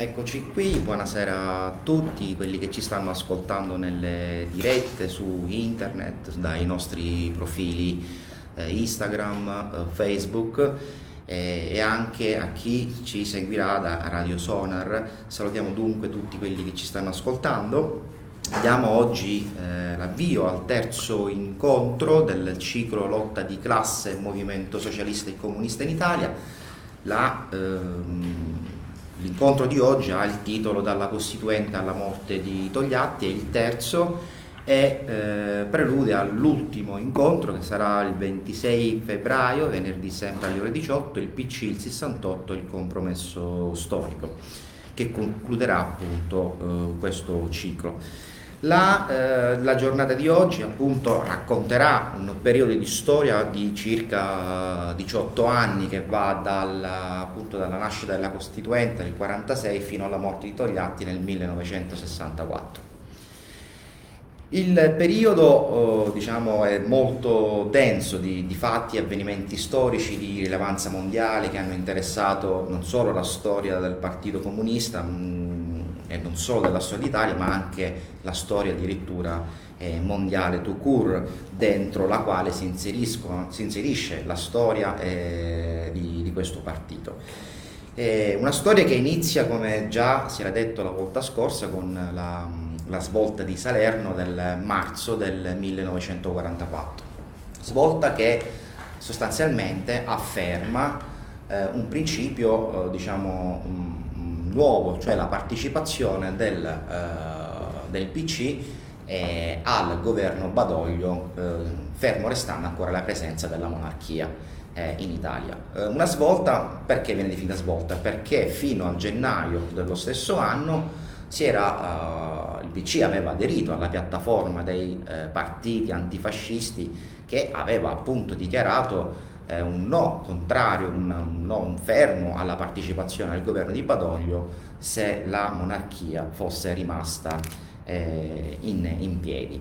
Eccoci qui, buonasera a tutti quelli che ci stanno ascoltando nelle dirette su internet, dai nostri profili eh, Instagram, eh, Facebook eh, e anche a chi ci seguirà da Radio Sonar. Salutiamo dunque tutti quelli che ci stanno ascoltando. Diamo oggi eh, l'avvio al terzo incontro del ciclo Lotta di classe Movimento Socialista e Comunista in Italia. La, ehm, L'incontro di oggi ha il titolo Dalla Costituente alla morte di Togliatti, è il terzo e eh, prelude all'ultimo incontro che sarà il 26 febbraio, venerdì sempre alle ore 18, il PC, il 68, il compromesso storico, che concluderà appunto eh, questo ciclo. La, eh, la, giornata di oggi appunto racconterà un periodo di storia di circa 18 anni che va dalla, appunto, dalla nascita della Costituente nel 1946 fino alla morte di Togliatti nel 1964. Il periodo eh, diciamo, è molto denso di, di, fatti e avvenimenti storici di rilevanza mondiale che hanno interessato non solo la storia del Partito Comunista, mh, e non solo della storia d'Italia, ma anche la storia addirittura eh, mondiale tout court, dentro la quale si, si inserisce la storia eh, di, di, questo partito. Eh, una storia che inizia, come già si era detto la volta scorsa, con la, la svolta di Salerno del marzo del 1944. Svolta che sostanzialmente afferma eh, un principio, eh, diciamo, nuovo, cioè la partecipazione del, eh, del PC eh, al governo Badoglio, eh, fermo restando ancora la presenza della monarchia eh, in Italia. Eh, una svolta, perché viene definita svolta? Perché fino a gennaio dello stesso anno era, uh, il PC aveva aderito alla piattaforma dei uh, partiti antifascisti che aveva appunto dichiarato eh, un no contrario, un, un, no, un fermo alla partecipazione al governo di Badoglio se la monarchia fosse rimasta eh, in, in, piedi.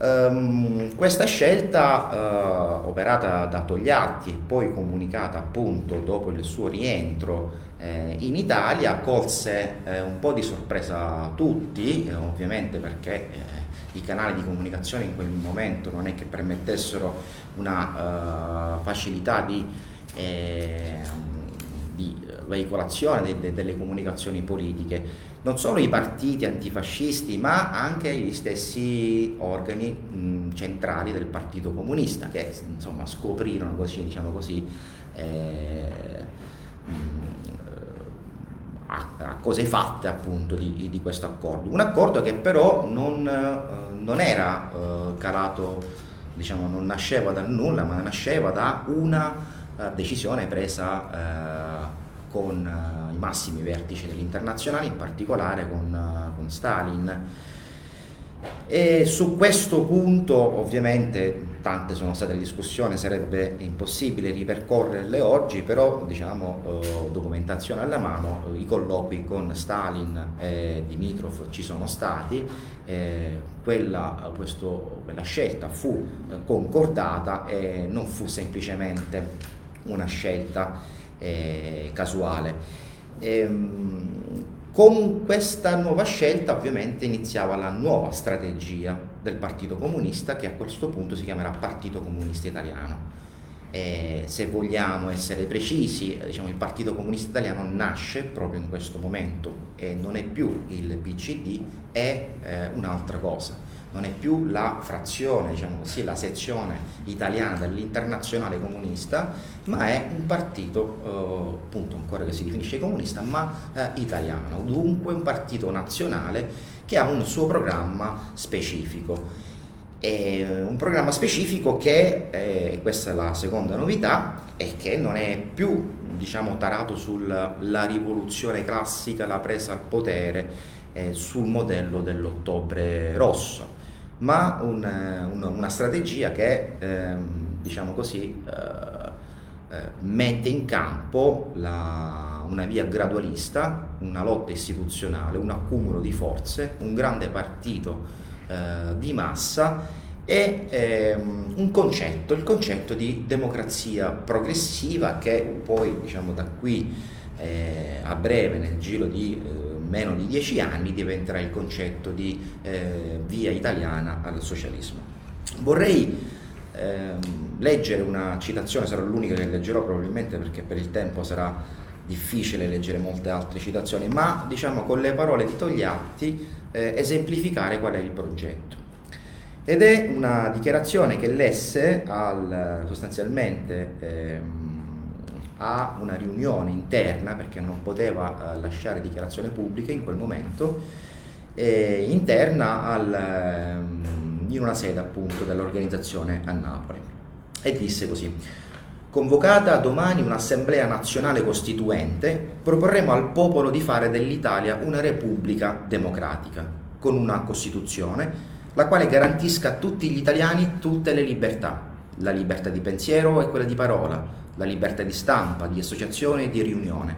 Um, questa scelta uh, operata da Togliatti e poi comunicata appunto dopo il suo rientro eh, in Italia colse eh, un po' di sorpresa tutti, eh, ovviamente perché eh, i canali di comunicazione in quel momento non è che permettessero una uh, facilità di, eh, di veicolazione de, de, delle comunicazioni politiche. Non solo i partiti antifascisti, ma anche gli stessi organi mh, centrali del Partito Comunista, che insomma scoprirono così, diciamo così, eh, a, a, cose fatte appunto di, di, questo accordo. Un accordo che però non, eh, non era eh, calato, diciamo, non nasceva dal nulla, ma nasceva da una eh, decisione presa eh, con eh, i massimi vertici dell'internazionale, in particolare con, con Stalin e su questo punto ovviamente tante sono state le discussioni, sarebbe impossibile ripercorrerle oggi, però diciamo eh, documentazione alla mano, i colloqui con Stalin e Dimitrov ci sono stati, eh, quella, questo, quella, scelta fu concordata e non fu semplicemente una scelta eh, casuale. E, ehm, con questa nuova scelta ovviamente iniziava la nuova strategia del Partito Comunista che a questo punto si chiamerà Partito Comunista Italiano. E se vogliamo essere precisi, diciamo, il Partito Comunista Italiano nasce proprio in questo momento e non è più il PCD, è eh, un'altra cosa non è più la frazione, diciamo così, la sezione italiana dell'internazionale comunista, ma è un partito, eh, appunto ancora che si definisce comunista, ma eh, italiano, dunque un partito nazionale che ha un suo programma specifico. E un programma specifico che, eh, questa è la seconda novità, è che non è più diciamo, tarato sulla rivoluzione classica, la presa al potere, eh, sul modello dell'ottobre rosso ma un, un, una strategia che, ehm, diciamo così, eh, eh, mette in campo la, una via gradualista, una lotta istituzionale, un accumulo di forze, un grande partito eh, di massa e ehm, un concetto, il concetto di democrazia progressiva che poi diciamo, da qui eh, a breve, nel giro di eh, meno di dieci anni, diventerà il concetto di eh, via italiana al socialismo. Vorrei ehm, leggere una citazione, sarà l'unica che leggerò probabilmente perché per il tempo sarà difficile leggere molte altre citazioni, ma diciamo con le parole di Togliatti eh, esemplificare qual è il progetto. Ed è una dichiarazione che lesse al, sostanzialmente ehm, a una riunione interna, perché non poteva eh, lasciare dichiarazione pubblica in quel momento, eh, interna al, ehm, in una sede appunto dell'organizzazione a Napoli. E disse così. Convocata domani un'assemblea nazionale costituente, proporremo al popolo di fare dell'Italia una repubblica democratica, con una Costituzione la quale garantisca a tutti gli italiani tutte le libertà, la libertà di pensiero e quella di parola, la libertà di stampa, di associazione e di riunione,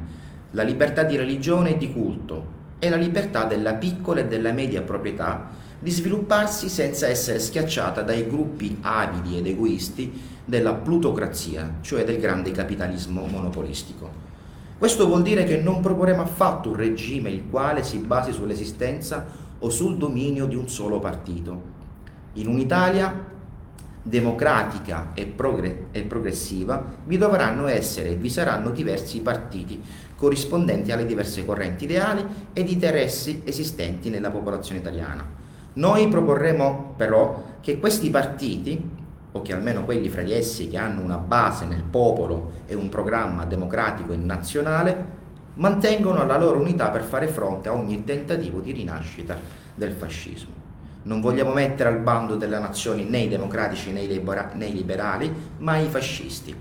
la libertà di religione e di culto e la libertà della piccola e della media proprietà di svilupparsi senza essere schiacciata dai gruppi avidi ed egoisti della plutocrazia, cioè del grande capitalismo monopolistico. Questo vuol dire che non proporremo affatto un regime il quale si basi sull'esistenza o sul dominio di un solo partito. In un'Italia democratica e, progre- e, progressiva vi dovranno essere e vi saranno diversi partiti corrispondenti alle diverse correnti ideali ed interessi esistenti nella popolazione italiana. Noi proporremo però che questi partiti, o che almeno quelli fra di essi che hanno una base nel popolo e un programma democratico e nazionale, mantengono la loro unità per fare fronte a ogni tentativo di rinascita del fascismo. Non vogliamo mettere al bando delle nazioni né i democratici né i, libera- né i liberali, ma i fascisti.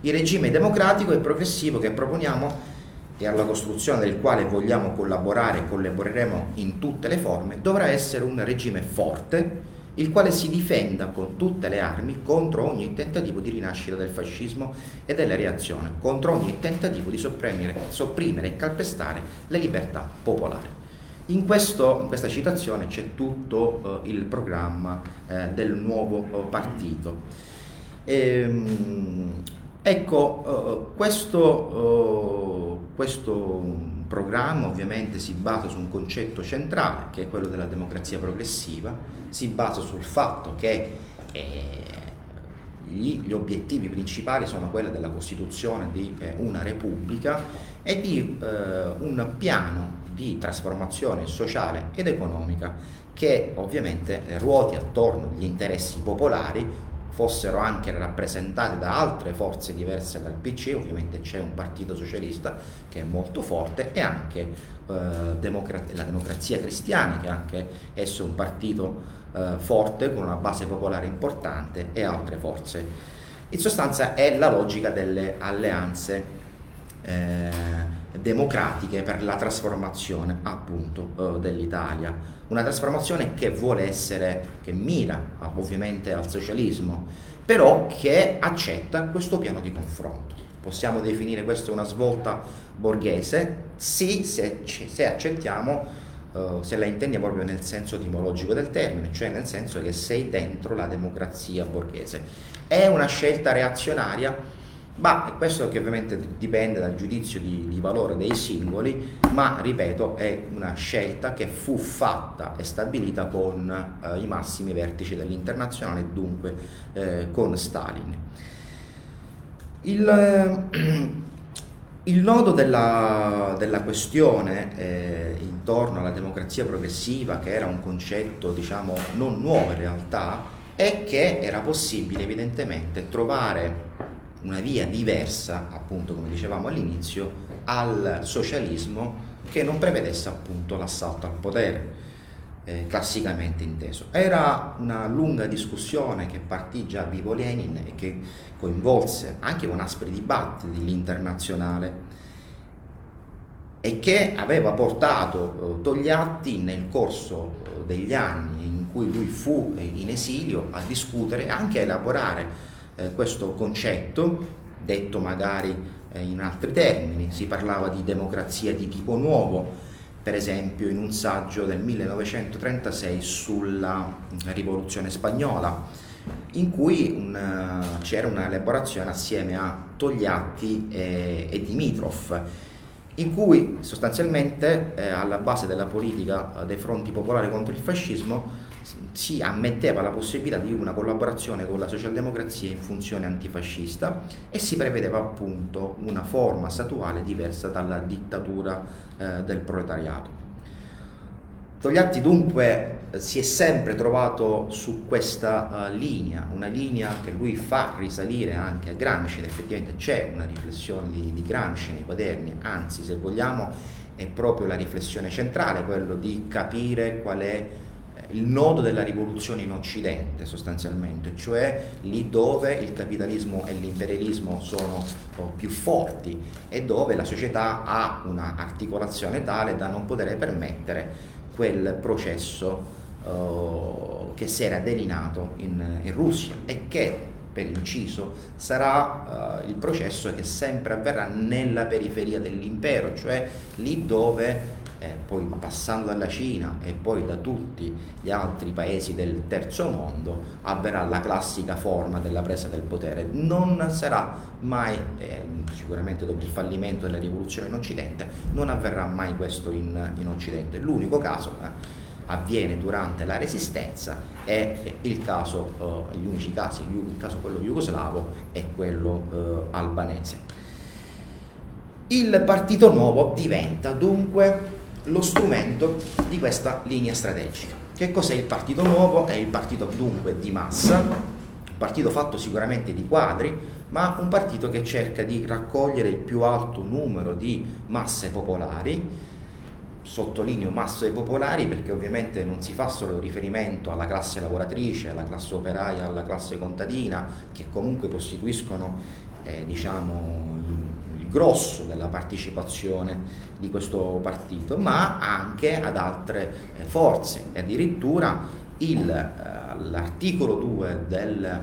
Il regime democratico e progressivo che proponiamo e alla costruzione del quale vogliamo collaborare e collaboreremo in tutte le forme, dovrà essere un regime forte, il quale si difenda con tutte le armi contro ogni tentativo di rinascita del fascismo e della reazione, contro ogni tentativo di sopprimere, sopprimere e calpestare le libertà popolari. In, questo, in, questa citazione c'è tutto uh, il programma uh, del nuovo uh, partito. Ehm, ecco, questo, questo, programma ovviamente si basa su un concetto centrale che è quello della democrazia progressiva, si basa sul fatto che eh, gli, gli, obiettivi principali sono quelli della costituzione di eh, una repubblica e di eh, un piano di trasformazione sociale ed economica che ovviamente ruoti attorno agli interessi popolari fossero anche rappresentati da altre forze diverse dal PC, ovviamente c'è un partito socialista che è molto forte e anche eh, democra- la democrazia cristiana che è anche esso un partito eh, forte con una base popolare importante e altre forze. In sostanza è la logica delle alleanze eh, democratiche per la trasformazione appunto eh, dell'Italia. Una trasformazione che vuole essere, che mira ovviamente al socialismo, però che accetta questo piano di confronto. Possiamo definire questa una svolta borghese? Sì, se, se accettiamo Uh, se la intendiamo proprio nel senso etimologico del termine, cioè nel senso che sei dentro la democrazia borghese. È una scelta reazionaria? Ma questo che ovviamente dipende dal giudizio di, di, valore dei singoli, ma ripeto è una scelta che fu fatta e stabilita con eh, i massimi vertici dell'internazionale dunque eh, con Stalin. Il, eh, il nodo della, della questione eh, intorno alla democrazia progressiva, che era un concetto diciamo non nuovo in realtà, è che era possibile evidentemente trovare una via diversa, appunto come dicevamo all'inizio, al socialismo che non prevedesse appunto l'assalto al potere, eh, classicamente inteso. Era una lunga discussione che partì già a vivo Lenin e che coinvolse anche con aspri dibattiti l'internazionale e che aveva portato eh, Togliatti nel corso eh, degli anni in cui lui fu in esilio a discutere e anche a elaborare eh, questo concetto, detto magari eh, in altri termini, si parlava di democrazia di tipo nuovo, per esempio in un saggio del 1936 sulla rivoluzione spagnola, in cui un, c'era un'elaborazione assieme a Togliatti e, e Dimitrov in cui sostanzialmente eh, alla base della politica eh, dei fronti popolari contro il fascismo si ammetteva la possibilità di una collaborazione con la socialdemocrazia in funzione antifascista e si prevedeva appunto una forma statuale diversa dalla dittatura eh, del proletariato. Togliatti dunque si è sempre trovato su questa uh, linea, una linea che lui fa risalire anche a Gramsci ed effettivamente c'è una riflessione di, di Gramsci nei quaderni, anzi se vogliamo è proprio la riflessione centrale, quello di capire qual è il nodo della rivoluzione in Occidente sostanzialmente, cioè lì dove il capitalismo e l'imperialismo sono più forti e dove la società ha un'articolazione tale da non poter permettere quel processo uh, che si era delineato in, in, Russia e che per inciso sarà uh, il processo che sempre avverrà nella periferia dell'impero, cioè lì dove eh, poi passando dalla Cina e poi da tutti gli altri paesi del terzo mondo, avverrà la classica forma della presa del potere. Non sarà mai, eh, sicuramente dopo il fallimento della rivoluzione in Occidente, non avverrà mai questo in, in Occidente. L'unico caso eh, avviene durante la resistenza e il caso, eh, gli unici casi, il caso quello jugoslavo e quello eh, albanese. Il partito nuovo diventa dunque lo strumento di questa linea strategica. Che cos'è il partito nuovo? È il partito dunque di massa, un partito fatto sicuramente di quadri, ma un partito che cerca di raccogliere il più alto numero di masse popolari, sottolineo masse popolari perché ovviamente non si fa solo riferimento alla classe lavoratrice, alla classe operaia, alla classe contadina, che comunque costituiscono eh, diciamo, grosso della partecipazione di questo partito, ma anche ad altre eh, forze. E addirittura il, eh, l'articolo 2 del, eh,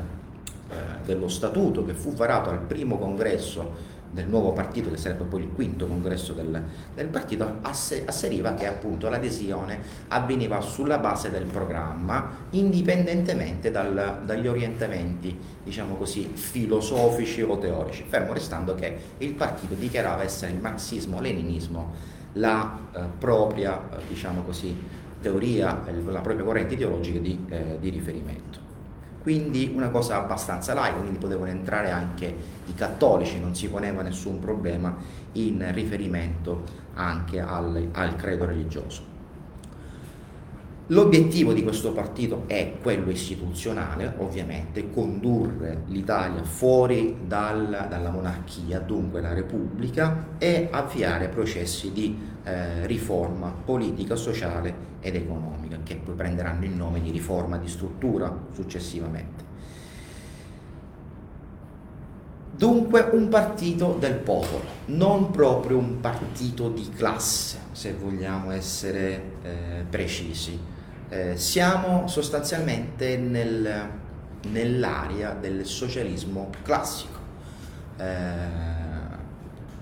dello statuto che fu varato al primo congresso del nuovo partito, che sarebbe poi il quinto congresso del, del partito, asseriva che appunto l'adesione avveniva sulla base del programma, indipendentemente dal, dagli orientamenti, diciamo così, filosofici o teorici, fermo restando che il partito dichiarava essere il marxismo-leninismo la eh, propria, eh, diciamo così, teoria, la propria corrente ideologica di, eh, di riferimento quindi una cosa abbastanza laica, quindi potevano entrare anche i cattolici, non si poneva nessun problema in riferimento anche al, al credo religioso. L'obiettivo di questo partito è quello istituzionale, ovviamente, condurre l'Italia fuori dal, dalla monarchia, dunque la Repubblica, e avviare processi di eh, riforma politica, sociale ed economica, che poi prenderanno il nome di riforma di struttura successivamente. Dunque un partito del popolo, non proprio un partito di classe, se vogliamo essere eh, precisi. Eh, siamo sostanzialmente nel, nell'area del socialismo classico. Eh,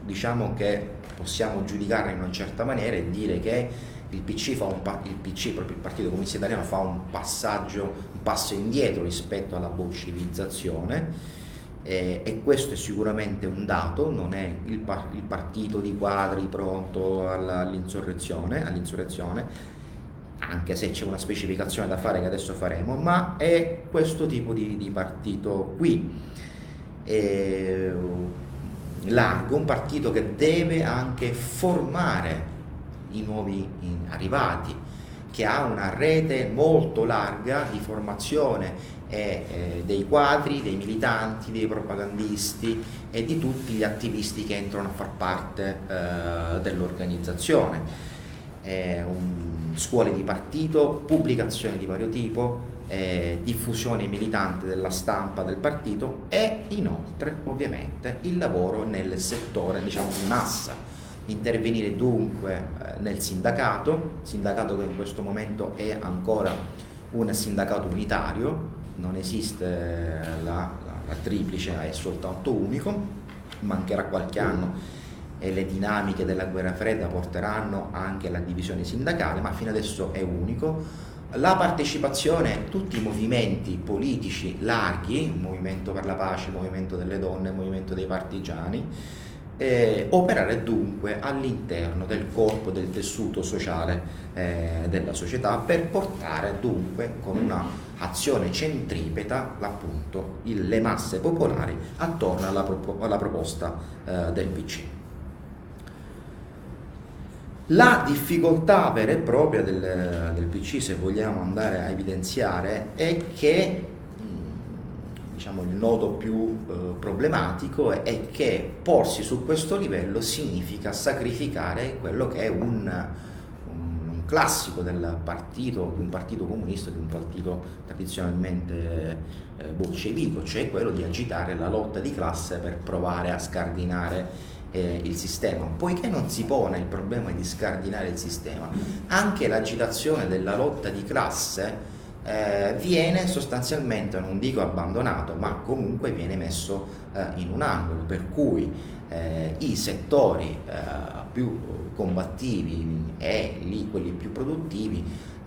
diciamo che possiamo giudicarla in una certa maniera e dire che il PC, fa un, il PC, proprio il Partito Comunista Italiano, fa un passaggio, un passo indietro rispetto alla bolscevizzazione eh, e questo è sicuramente un dato, non è il, il partito di quadri pronto all'insurrezione, all'insurrezione, anche se c'è una specificazione da fare che adesso faremo, ma è questo tipo di, di partito qui. Eh, largo, un partito che deve anche formare i nuovi arrivati, che ha una rete molto larga di formazione e, eh, dei quadri, dei militanti, dei propagandisti e di tutti gli attivisti che entrano a far parte eh, dell'organizzazione. Un, scuole di partito, pubblicazioni di vario tipo, eh, diffusione militante della stampa del partito e inoltre ovviamente il lavoro nel settore diciamo di massa. Intervenire dunque eh, nel sindacato, sindacato che in questo momento è ancora un sindacato unitario, non esiste la, la, la triplice, è soltanto unico, mancherà qualche anno e le dinamiche della guerra fredda porteranno anche alla divisione sindacale, ma fino adesso è unico. La partecipazione, tutti i movimenti politici larghi, movimento per la pace, movimento delle donne, movimento dei partigiani, eh, operare dunque all'interno del corpo del tessuto sociale eh, della società per portare dunque con una azione centripeta appunto il, le masse popolari attorno alla, alla proposta eh, del PC. La difficoltà vera e propria del, del PC, se vogliamo andare a evidenziare, è che diciamo, il nodo più eh, problematico è, che porsi su questo livello significa sacrificare quello che è un, un, un classico del partito, di un partito comunista, di un partito tradizionalmente eh, bolscevico, cioè quello di agitare la lotta di classe per provare a scardinare eh, il sistema, poiché non si pone il problema di scardinare il sistema, anche l'agitazione della lotta di classe eh, viene sostanzialmente, non dico abbandonato, ma comunque viene messo eh, in un angolo, per cui eh, i settori eh, più combattivi e lì quelli più produttivi,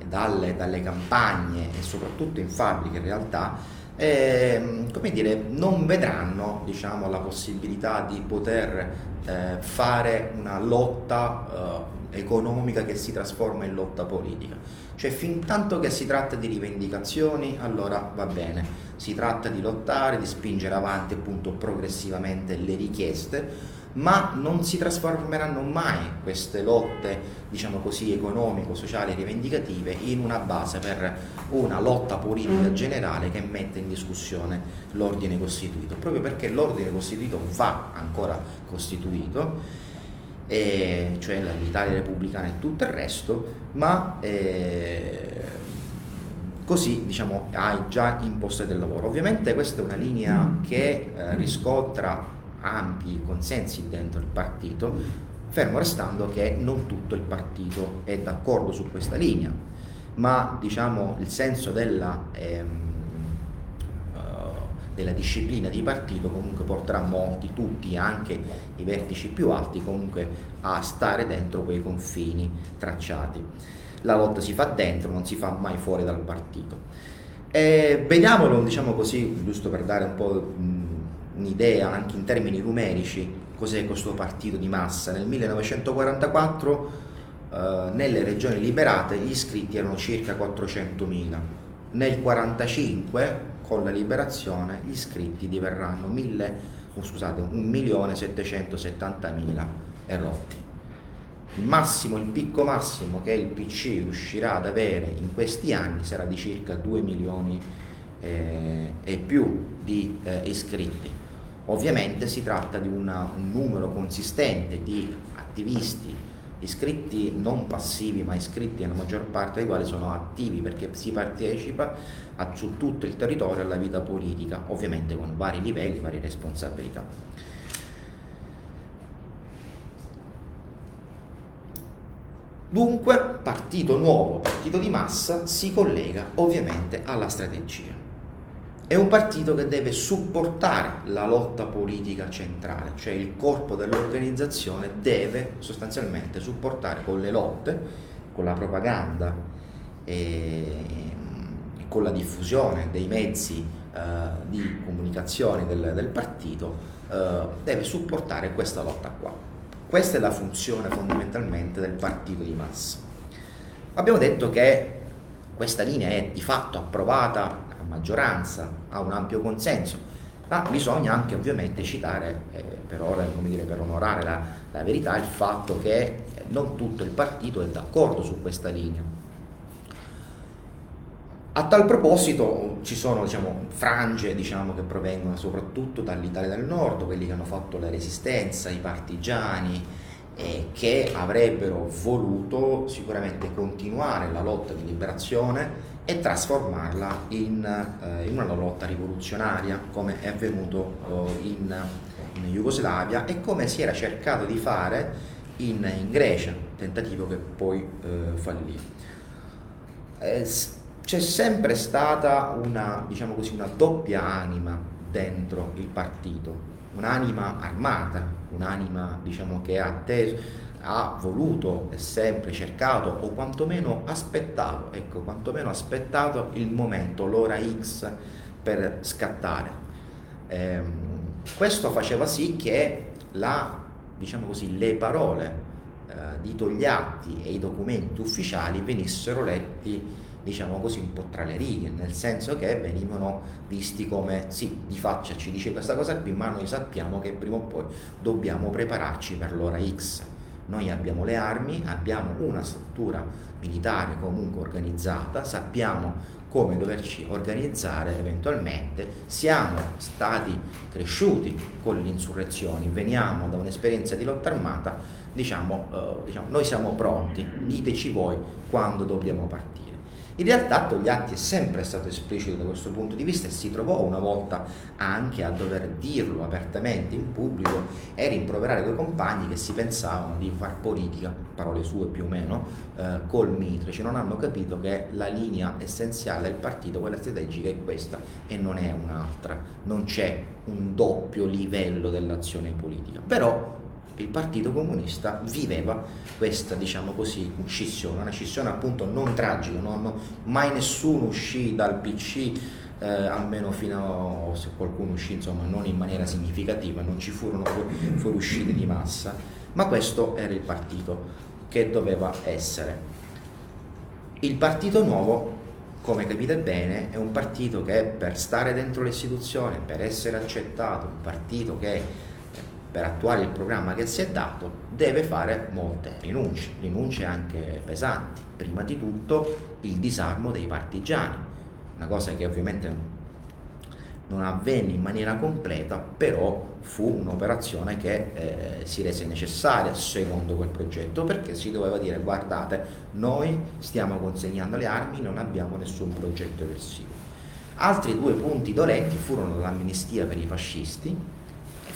dalle, dalle campagne e soprattutto in fabbriche in realtà, eh, come dire, non vedranno diciamo, la possibilità di poter eh, fare una lotta eh, economica che si trasforma in lotta politica. Cioè, fin tanto che si tratta di rivendicazioni, allora va bene, si tratta di lottare, di spingere avanti appunto progressivamente le richieste, ma non si trasformeranno mai queste lotte, diciamo così, economico-sociali rivendicative in una base per una lotta politica generale che mette in discussione l'ordine costituito, proprio perché l'ordine costituito va ancora costituito e, cioè l'Italia repubblicana e tutto il resto, ma eh, così diciamo hai già imposte del lavoro. Ovviamente questa è una linea che eh, riscontra ampi consensi dentro il partito, fermo restando che non tutto il partito è d'accordo su questa linea, ma diciamo il senso della... Ehm, della disciplina di partito comunque porterà molti, tutti, anche i vertici più alti, comunque a stare dentro quei confini tracciati. La lotta si fa dentro, non si fa mai fuori dal partito. E vediamolo, diciamo così, giusto per dare un po' un'idea anche in termini numerici, cos'è questo partito di massa. Nel 1944 eh, nelle regioni liberate gli iscritti erano circa 400.000, nel 1945 con la liberazione gli iscritti diverranno 1.770.000 e rotti. Il massimo, il picco massimo che il PC riuscirà ad avere in questi anni sarà di circa 2 milioni eh, e più di eh, iscritti. Ovviamente si tratta di una, un numero consistente di attivisti iscritti non passivi ma iscritti nella maggior parte dei quali sono attivi perché si partecipa a, su tutto il territorio alla vita politica, ovviamente con vari livelli, varie responsabilità. Dunque, partito nuovo, partito di massa, si collega ovviamente alla strategia. È un partito che deve supportare la lotta politica centrale, cioè il corpo dell'organizzazione deve sostanzialmente supportare con le lotte, con la propaganda e con la diffusione dei mezzi eh, di comunicazione del, del partito, eh, deve supportare questa lotta qua. Questa è la funzione fondamentalmente del partito di massa. Abbiamo detto che questa linea è di fatto approvata maggioranza, ha un ampio consenso, ma bisogna anche ovviamente citare, eh, per, ora, dire, per, onorare la, la verità, il fatto che non tutto il partito è d'accordo su questa linea. A tal proposito ci sono diciamo, frange diciamo, che provengono soprattutto dall'Italia del Nord, quelli che hanno fatto la resistenza, i partigiani, eh, che avrebbero voluto sicuramente continuare la lotta di liberazione e trasformarla in, eh, in una lotta rivoluzionaria come è avvenuto eh, in, in, Jugoslavia e come si era cercato di fare in, in Grecia, tentativo che poi eh, fallì. Eh, c'è sempre stata una, diciamo così, una doppia anima dentro il partito, un'anima armata, un'anima diciamo, che ha atteso ha voluto e sempre cercato o quantomeno aspettato, ecco, quantomeno aspettato il momento, l'ora X per scattare. Eh, questo faceva sì che la diciamo così, le parole eh, di Togliatti e i documenti ufficiali venissero letti diciamo così, un po' tra le righe, nel senso che venivano visti come sì, di faccia ci dice questa cosa qui, ma noi sappiamo che prima o poi dobbiamo prepararci per l'ora X. Noi abbiamo le armi, abbiamo una struttura militare comunque organizzata, sappiamo come doverci organizzare eventualmente, siamo stati cresciuti con le insurrezioni, veniamo da un'esperienza di lotta armata, diciamo, eh, diciamo noi siamo pronti, diteci voi quando dobbiamo partire. In realtà Togliatti è sempre stato esplicito da questo punto di vista e si trovò una volta anche a dover dirlo apertamente in pubblico e rimproverare quei compagni che si pensavano di far politica, parole sue più o meno, eh, col Mitre, cioè non hanno capito che la linea essenziale del partito, quella strategica, è questa e non è un'altra, non c'è un doppio livello dell'azione politica. Però il Partito Comunista viveva questa, diciamo così, scissione, una scissione appunto non tragica, non, mai nessuno uscì dal PC, eh, almeno fino a se qualcuno uscì, insomma, non in maniera significativa, non ci furono fuoriuscite di massa, ma questo era il partito che doveva essere. Il Partito Nuovo come capite bene, è un partito che per stare dentro le istituzioni, per essere accettato, un partito che per attuare il programma che si è dato deve fare molte rinunce, rinunce anche pesanti. Prima di tutto il disarmo dei partigiani, una cosa che ovviamente non avvenne in maniera completa, però fu un'operazione che eh, si rese necessaria secondo quel progetto perché si doveva dire guardate, noi stiamo consegnando le armi, non abbiamo nessun progetto eversivo. Altri due punti dolenti furono l'amnistia per i fascisti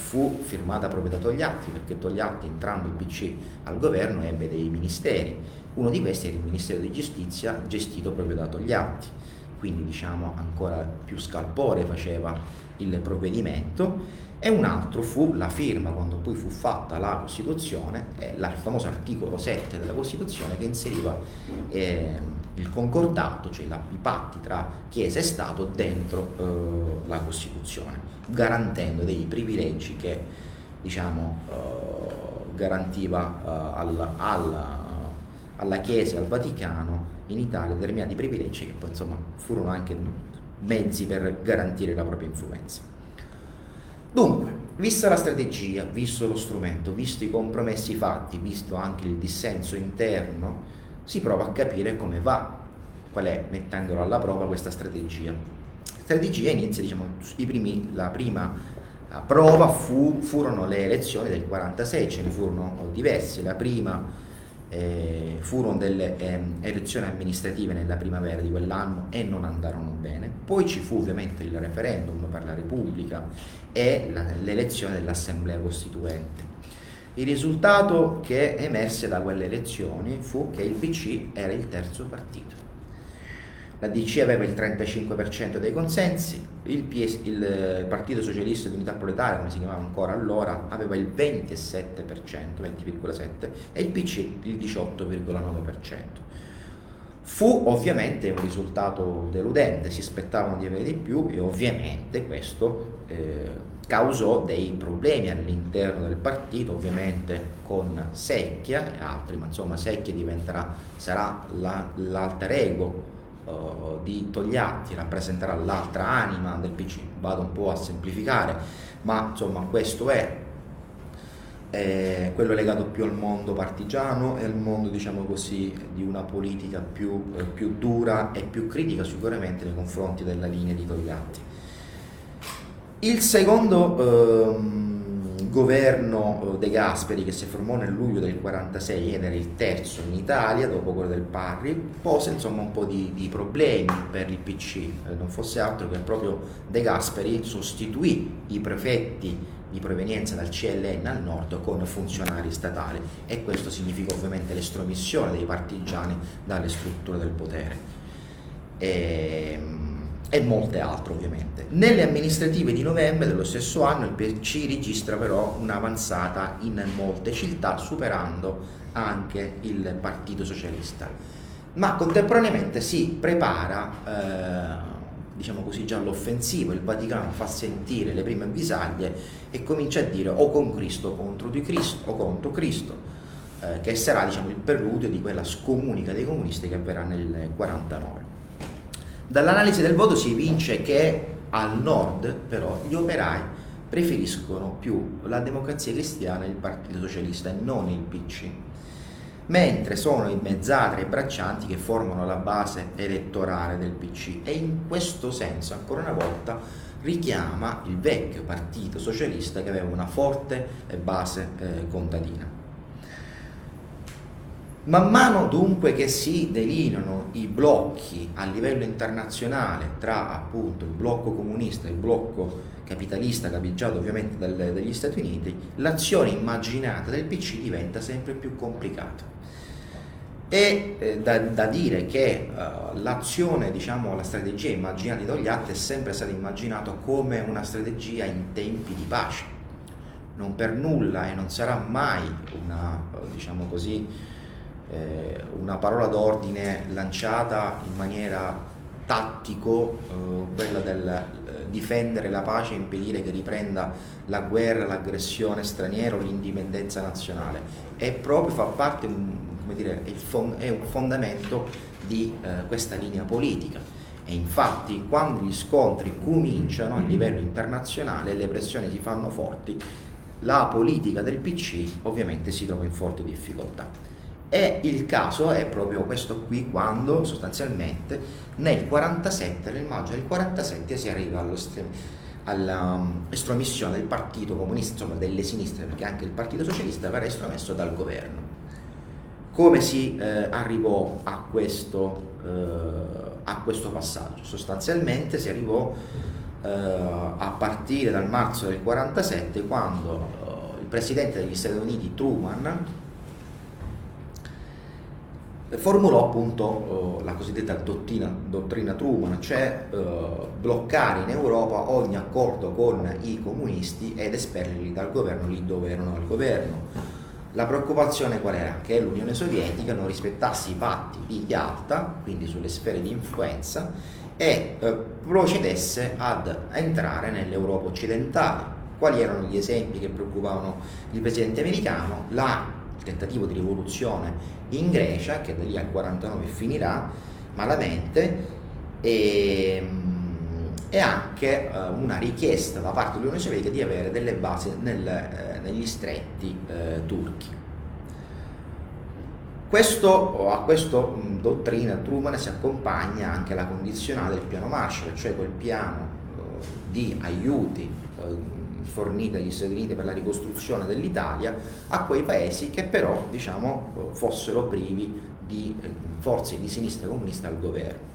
fu firmata proprio da Togliatti, perché Togliatti entrando il PC al governo ebbe dei ministeri, uno di questi era il Ministero di Giustizia gestito proprio da Togliatti, quindi diciamo ancora più scalpore faceva il provvedimento. E un altro fu la firma quando poi fu fatta la Costituzione, eh, il famoso articolo 7 della Costituzione che inseriva eh, il concordato, cioè la, i patti tra Chiesa e Stato dentro eh, la Costituzione, garantendo dei privilegi che diciamo, eh, garantiva eh, alla, alla, alla, Chiesa e al Vaticano in Italia determinati privilegi che poi insomma furono anche mezzi per garantire la propria influenza. Dunque, vista la strategia, visto lo strumento, visto i compromessi fatti, visto anche il dissenso interno, si prova a capire come va, qual è, mettendolo alla prova, questa strategia. Strategia inizia, diciamo, primi, la prima la prova fu, furono le elezioni del 46, ce ne furono diverse, la prima eh, furono delle eh, elezioni amministrative nella primavera di quell'anno e non andarono bene, poi ci fu ovviamente il referendum per la Repubblica e la, l'elezione dell'Assemblea Costituente. Il risultato che emerse da quelle elezioni fu che il PC era il terzo partito. La DC aveva il 35% dei consensi, il, PS, il Partito Socialista di Unità Proletaria, come si chiamava ancora allora, aveva il 27%, 20,7% e il PC il 18,9%. Fu ovviamente un risultato deludente, si aspettavano di avere di più e ovviamente questo eh, causò dei problemi all'interno del partito, ovviamente con Secchia e altri, ma insomma Secchia diventerà, sarà la, l'alter ego uh, di Togliatti, rappresenterà l'altra anima del PC, vado un po' a semplificare, ma insomma questo è eh, quello legato più al mondo partigiano e al mondo diciamo così di una politica più, eh, più dura e più critica sicuramente nei confronti della linea di Togliatti. Il secondo ehm, governo eh, De Gasperi che si formò nel luglio del 46 ed era il terzo in Italia dopo quello del Parri pose insomma un po' di, di problemi per il PC eh, non fosse altro che proprio De Gasperi sostituì i prefetti di provenienza dal CLN al nord con funzionari statali e questo significa ovviamente l'estromissione dei partigiani dalle strutture del potere. E, ehm, e molte altre ovviamente. Nelle amministrative di novembre dello stesso anno il PC registra però un'avanzata in molte città superando anche il Partito Socialista, ma contemporaneamente si prepara eh, diciamo così, già all'offensivo, il Vaticano fa sentire le prime avvisaglie e comincia a dire o con Cristo contro di Cristo o contro Cristo, eh, che sarà diciamo, il preludio di quella scomunica dei comunisti che avverrà nel 49. Dall'analisi del voto si evince che al nord però gli operai preferiscono più la democrazia cristiana e il Partito Socialista e non il PC mentre sono i mezzadri e braccianti che formano la base elettorale del PC e in questo senso ancora una volta richiama il vecchio partito socialista che aveva una forte base eh, contadina. Man mano dunque che si delineano i blocchi a livello internazionale tra appunto il blocco comunista e il blocco capitalista capeggiato ovviamente dagli Stati Uniti, l'azione immaginata del PC diventa sempre più complicata. È eh, da, da, dire che uh, l'azione, diciamo, la strategia immaginata di Togliatti è sempre stata immaginata come una strategia in tempi di pace. Non per nulla e non sarà mai una, diciamo così, eh, una parola d'ordine lanciata in maniera tattico, eh, quella del eh, difendere la pace e impedire che riprenda la guerra, l'aggressione straniera o l'indipendenza nazionale. È proprio, fa parte come dire, è un fondamento di eh, questa linea politica. E infatti quando gli scontri cominciano a livello internazionale e le pressioni si fanno forti, la politica del PC ovviamente si trova in forte difficoltà. E il caso è proprio questo qui quando sostanzialmente nel 47, nel maggio del 47 si arriva all'estromissione del partito comunista, insomma delle sinistre, perché anche il partito socialista verrà estromesso dal governo. Come si eh, arrivò a questo, eh, a questo, passaggio? Sostanzialmente si arrivò eh, a partire dal marzo del 1947 quando eh, il presidente degli Stati Uniti Truman formulò appunto uh, la cosiddetta dottrina, dottrina Truman, cioè uh, bloccare in Europa ogni accordo con i comunisti ed esperli dal governo lì dove erano al governo. La preoccupazione qual era? Che l'Unione Sovietica non rispettasse i patti di Yalta, quindi sulle sfere di influenza, e eh, procedesse ad entrare nell'Europa occidentale. Quali erano gli esempi che preoccupavano il presidente americano? La, tentativo di rivoluzione in Grecia, che da lì al 49 finirà malamente, e, e anche eh, una richiesta da parte dell'Unione Sovietica di avere delle basi nel, eh, negli stretti eh, turchi. Questo, a questa dottrina Truman si accompagna anche la condizionale del piano Marshall, cioè quel piano eh, di aiuti forniti dagli Stati Uniti per la ricostruzione dell'Italia a quei paesi che però diciamo, fossero privi di eh, forze di sinistra comunista al governo.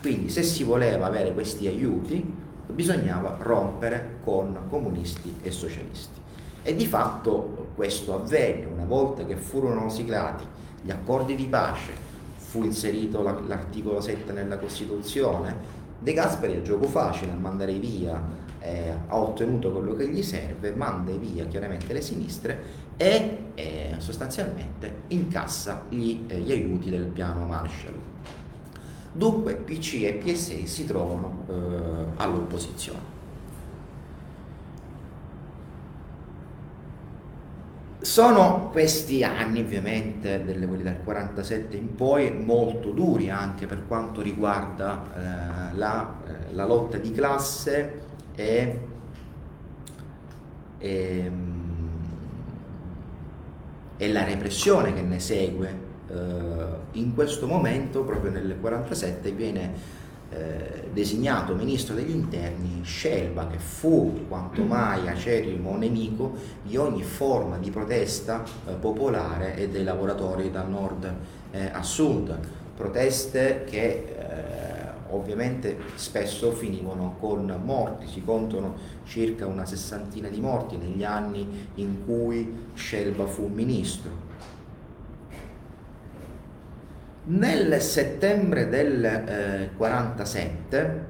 Quindi se si voleva avere questi aiuti bisognava rompere con comunisti e socialisti. E di fatto questo avvenne una volta che furono siglati gli accordi di pace, fu inserito l'articolo 7 nella Costituzione, De Gasperi è gioco facile a mandare via, eh, ha ottenuto quello che gli serve, manda via chiaramente le sinistre e eh, sostanzialmente incassa gli, eh, gli aiuti del piano Marshall. Dunque PC e PSI si trovano eh, all'opposizione. Sono questi anni ovviamente, delle, quelli dal 47 in poi, molto duri anche per quanto riguarda eh, la, eh, la, lotta di classe e, e, ehm, e la repressione che ne segue eh, in questo momento, proprio nel 1947, viene eh, designato ministro degli interni Scelba, che fu quanto mai acerrimo nemico di ogni forma di protesta eh, popolare e dei lavoratori da nord a sud. Proteste che ovviamente spesso finivano con morti, si contano circa una sessantina di morti negli anni in cui Scelba fu ministro. Nel settembre del eh, 47,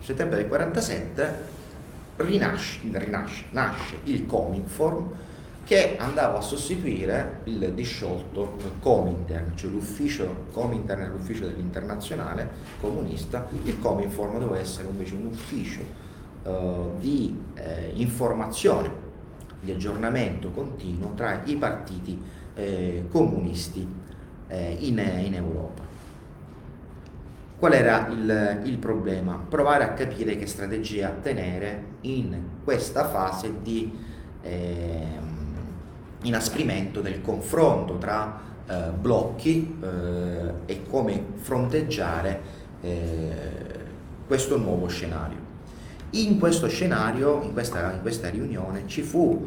settembre del 47 rinasce, rinasce, nasce il Cominform che andava a sostituire il disciolto Comintern, cioè l'ufficio Comintern è l'ufficio dell'internazionale comunista, il Cominform doveva essere invece un ufficio eh, di eh, informazione, di aggiornamento continuo tra i partiti eh, comunisti eh, in, in, Europa. Qual era il, il problema? Provare a capire che strategia tenere in questa fase di eh, inasprimento del confronto tra eh, blocchi eh, e come fronteggiare eh, questo nuovo scenario. In questo scenario, in questa, in questa riunione, ci fu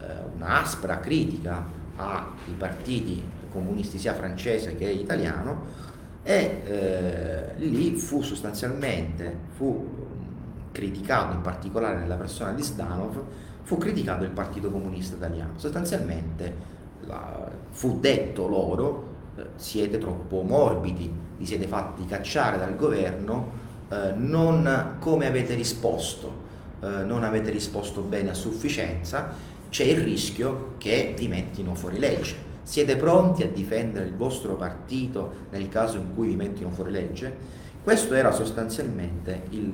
eh, un'aspra critica ai partiti comunisti sia francese che italiano e eh, lì fu sostanzialmente fu criticato in particolare nella persona di Zdanov fu criticato il Partito Comunista Italiano. Sostanzialmente la, fu detto loro eh, siete troppo morbidi, vi siete fatti cacciare dal governo, eh, non come avete risposto, eh, non avete risposto bene a sufficienza, c'è il rischio che vi mettino fuori legge. Siete pronti a difendere il vostro partito nel caso in cui vi mettino fuori legge? Questo era sostanzialmente il,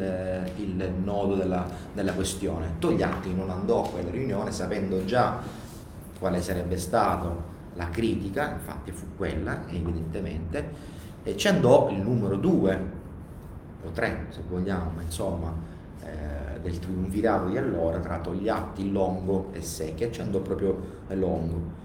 il nodo della, della, questione. Togliatti non andò a quella riunione sapendo già quale sarebbe stata la critica, infatti fu quella, evidentemente, e ci andò il numero due, o tre se vogliamo, ma insomma, eh, del triunvirato di allora tra Togliatti, Longo e Secchia, ci andò proprio Longo.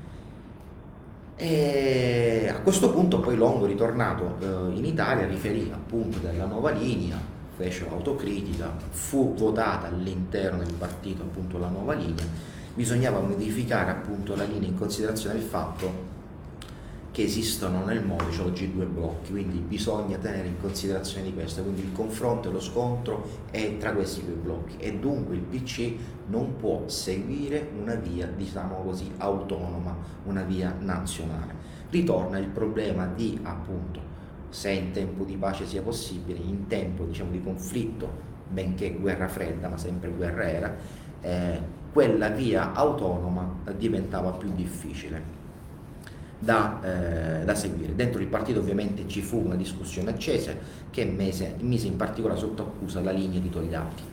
E a questo punto poi Longo, ritornato eh, in Italia, riferì appunto della nuova linea, fece autocritica, fu votata all'interno del partito appunto la nuova linea, bisognava modificare appunto la linea in considerazione del fatto che esistono nel Modice oggi due blocchi, quindi bisogna tenere in considerazione di questo, quindi il confronto e lo scontro è tra questi due blocchi. E dunque il PC non può seguire una via, diciamo così, autonoma, una via nazionale. Ritorna il problema di appunto se in tempo di pace sia possibile, in tempo diciamo, di conflitto, benché guerra fredda, ma sempre guerra era, eh, quella via autonoma diventava più difficile da, eh, da, seguire. Dentro il partito ovviamente ci fu una discussione accesa che mise, mise in particolare sotto accusa la linea di Togliatti.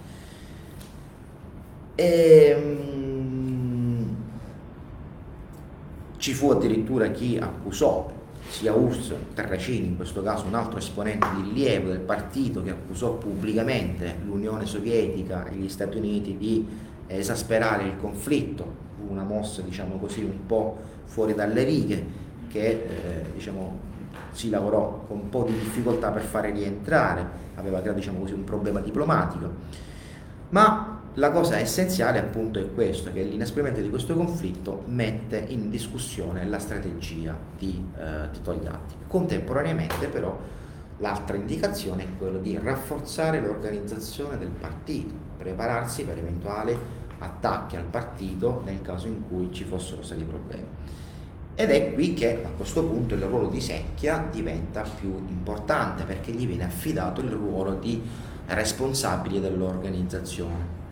E, um, ci fu addirittura chi accusò sia Urs Terracini, in questo caso un altro esponente di rilievo del partito che accusò pubblicamente l'Unione Sovietica e gli Stati Uniti di esasperare il conflitto, una mossa diciamo così un po' fuori dalle righe che eh, diciamo, si lavorò con un po' di difficoltà per fare rientrare, aveva creato diciamo così, un problema diplomatico, ma la cosa essenziale appunto è questo, che l'inasprimento di questo conflitto mette in discussione la strategia di, eh, di Togliatti. Contemporaneamente però l'altra indicazione è quella di rafforzare l'organizzazione del partito, prepararsi per eventuali attacchi al partito nel caso in cui ci fossero stati problemi. Ed è qui che a questo punto il ruolo di Secchia diventa più importante perché gli viene affidato il ruolo di responsabile dell'organizzazione.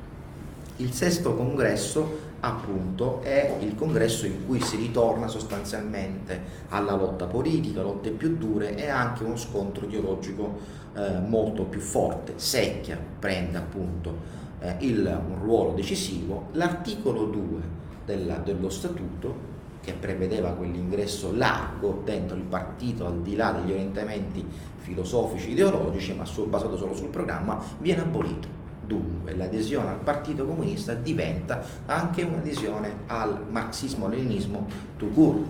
Il sesto congresso appunto è il congresso in cui si ritorna sostanzialmente alla lotta politica, lotte più dure e anche uno scontro ideologico eh, molto più forte. Secchia prende appunto eh, il, un ruolo decisivo. L'articolo 2 della, dello statuto che prevedeva quell'ingresso largo dentro il partito al di là degli orientamenti filosofici ideologici ma su, basato solo sul programma viene abolito dunque l'adesione al partito comunista diventa anche un'adesione al marxismo-leninismo tout court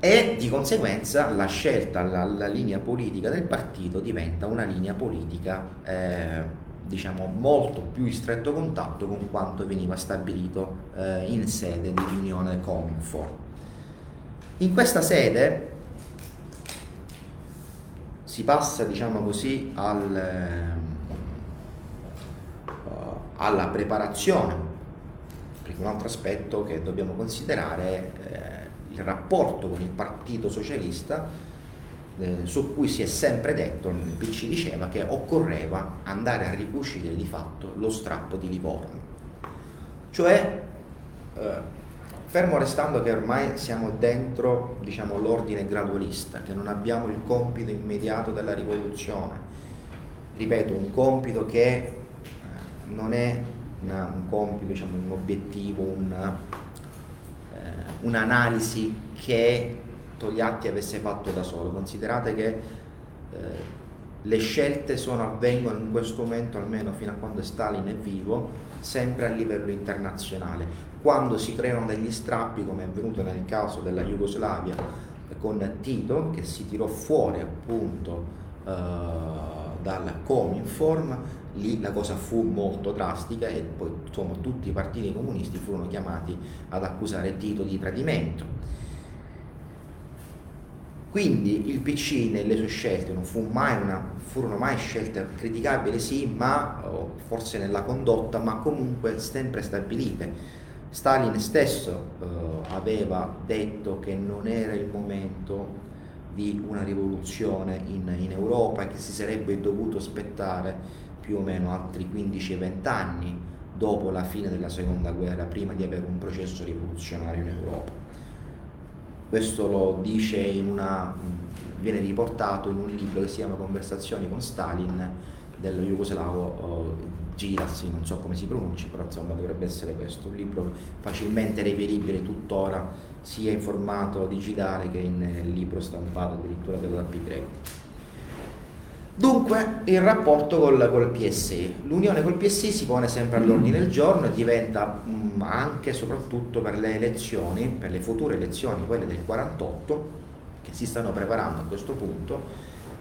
e conseguenza la scelta, la, la, linea politica del partito diventa una linea politica eh, diciamo molto più in stretto contatto con quanto veniva stabilito eh, in sede di riunione Cominfo. In questa sede si passa diciamo così al, eh, alla preparazione, perché un altro aspetto che dobbiamo considerare eh, il rapporto con il Partito Socialista eh, su cui si è sempre detto, il PC diceva che occorreva andare a ricucire di fatto lo strappo di Livorno. Cioè, eh, fermo restando che ormai siamo dentro diciamo, l'ordine gradualista, che non abbiamo il compito immediato della rivoluzione, ripeto, un compito che eh, non è una, un compito, diciamo, un obiettivo, eh, un'analisi che Togliatti avesse fatto da solo. Considerate che eh, le scelte sono, avvengono in questo momento, almeno fino a quando Stalin è vivo, sempre a livello internazionale. Quando si creano degli strappi, come è avvenuto nel caso della Jugoslavia con Tito, che si tirò fuori appunto eh, dal Cominform, lì la cosa fu molto drastica e poi insomma, tutti i partiti comunisti furono chiamati ad accusare Tito di tradimento. Quindi il PC nelle sue scelte non fu mai una, furono mai scelte criticabili, sì, ma forse nella condotta, ma comunque sempre stabilite. Stalin stesso eh, aveva detto che non era il momento di una rivoluzione in, in, Europa e che si sarebbe dovuto aspettare più o meno altri 15-20 anni dopo la fine della seconda guerra, prima di avere un processo rivoluzionario in Europa. Questo lo dice in una, viene riportato in un libro che si chiama Conversazioni con Stalin dello jugoslavo Gilas, non so come si pronunci, però insomma dovrebbe essere questo, un libro facilmente reperibile tuttora sia in formato digitale che in libro stampato addirittura per la P greco. Dunque il rapporto col, col PSI, l'unione col PSI si pone sempre all'ordine del giorno e diventa mh, mm, anche e soprattutto per le elezioni, per le future elezioni, quelle del 48, che si stanno preparando a questo punto,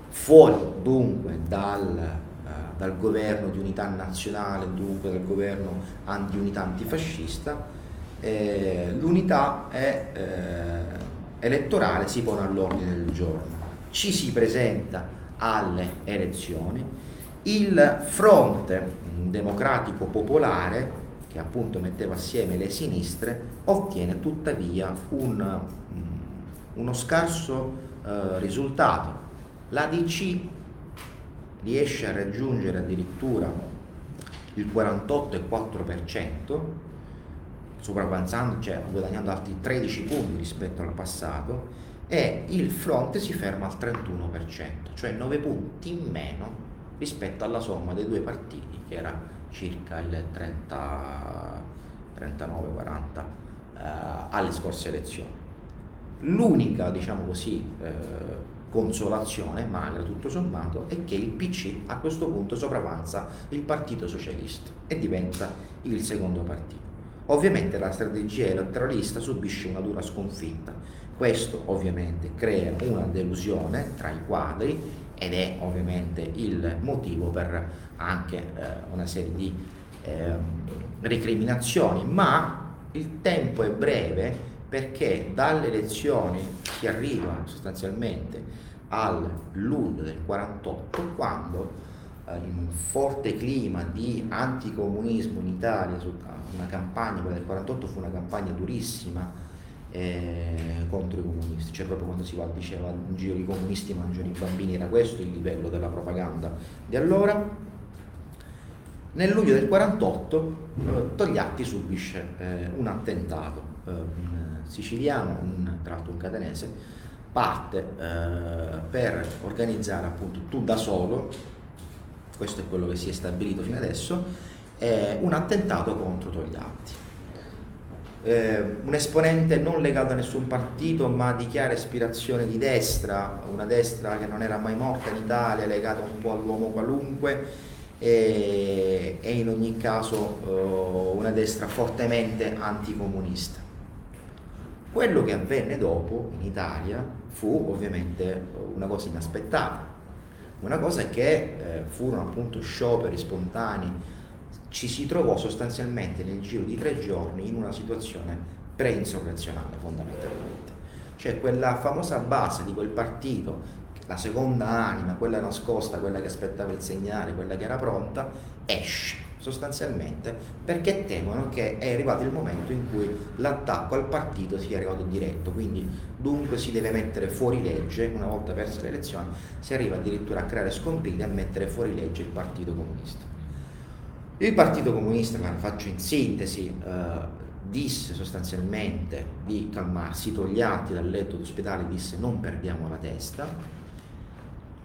fuori dunque dal, uh, dal governo di unità nazionale, dunque dal governo anti-unità antifascista, eh, l'unità è, eh, elettorale si pone all'ordine del giorno. Ci si presenta alle elezioni, il fronte democratico popolare, che appunto metteva assieme le sinistre, ottiene tuttavia un, mm, uno scarso eh, risultato. L'ADC riesce a raggiungere addirittura il 48,4%, sopravvanzando, cioè guadagnando altri 13 punti rispetto al passato, e il fronte si ferma al 31%, cioè 9 punti in meno rispetto alla somma dei due partiti, che era circa il 39-40 eh, alle scorse elezioni. L'unica, diciamo così, eh, consolazione, magra tutto sommato, è che il PC a questo punto sopravanza il Partito Socialista e diventa il secondo partito. Ovviamente la strategia elettoralista subisce una dura sconfitta questo ovviamente crea una delusione tra i quadri ed è ovviamente il motivo per anche eh, una serie di eh, recriminazioni, ma il tempo è breve perché dalle elezioni si arriva sostanzialmente al luglio del 48 quando eh, in un forte clima di anticomunismo in Italia, una campagna, quella del 48 fu una campagna durissima, eh, contro i comunisti, cioè proprio quando si va, diceva un giro i comunisti mangiano i bambini, era questo il livello della propaganda di allora. Nel luglio del 48 eh, Togliatti subisce eh, un attentato, eh, un siciliano, un, tra l'altro un catanese, parte eh, per organizzare appunto tu da solo, questo è quello che si è stabilito fino adesso, eh, un attentato contro Togliatti eh, un esponente non legato a nessun partito ma di chiara ispirazione di destra, una destra che non era mai morta in Italia, legata un po' all'uomo qualunque e, e in ogni caso eh, una destra fortemente anticomunista. Quello che avvenne dopo in Italia fu ovviamente una cosa inaspettata, una cosa che eh, furono appunto scioperi spontanei ci si trovò sostanzialmente nel giro di tre giorni in una situazione pre-insurrezionale fondamentalmente. Cioè quella famosa base di quel partito, la seconda anima, quella nascosta, quella che aspettava il segnale, quella che era pronta, esce. sostanzialmente perché temono che è arrivato il momento in cui l'attacco al partito sia arrivato diretto, quindi dunque si deve mettere fuori legge, una volta perse le elezioni, si arriva addirittura a creare scontrini e a mettere fuori legge il Partito Comunista. Il Partito Comunista, faccio in sintesi, eh, disse sostanzialmente di calmarsi, Togliatti dal letto d'ospedale disse non perdiamo la testa,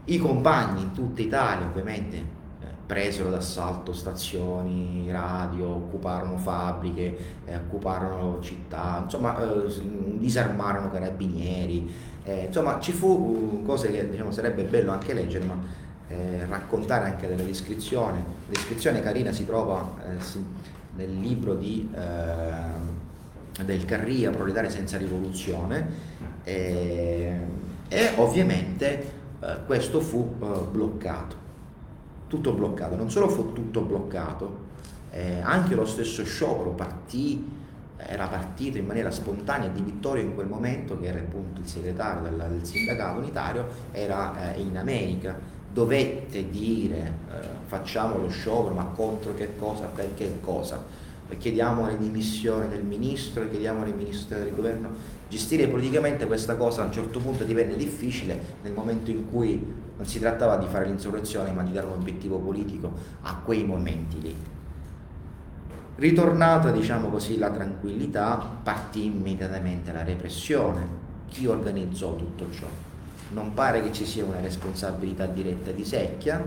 i compagni in tutta Italia ovviamente eh, presero d'assalto stazioni, radio, occuparono fabbriche, eh, occuparono città, insomma eh, disarmarono carabinieri, eh, insomma ci fu uh, cose che diciamo, sarebbe bello anche leggere, ma eh, raccontare anche della descrizione. La descrizione carina si trova eh, si, nel libro di, del Carria, Proletaria senza rivoluzione, e ovviamente eh, questo fu eh, bloccato, tutto bloccato, non solo fu tutto bloccato, eh, anche lo stesso sciopero partì, era partito in maniera spontanea di Vittorio in quel momento, che era appunto il segretario del, del sindacato unitario, era eh, in America, dovette dire eh, facciamo lo sciopero, ma contro che cosa, per che cosa? chiediamo le dimissioni del ministro, chiediamo al ministro del governo Gestire politicamente questa cosa a un certo punto divenne difficile nel momento in cui non si trattava di fare l'insurrezione ma di dare un obiettivo politico a quei momenti lì. Ritornata diciamo così la tranquillità, partì immediatamente la repressione. Chi organizzò tutto ciò? Non pare che ci sia una responsabilità diretta di Secchia,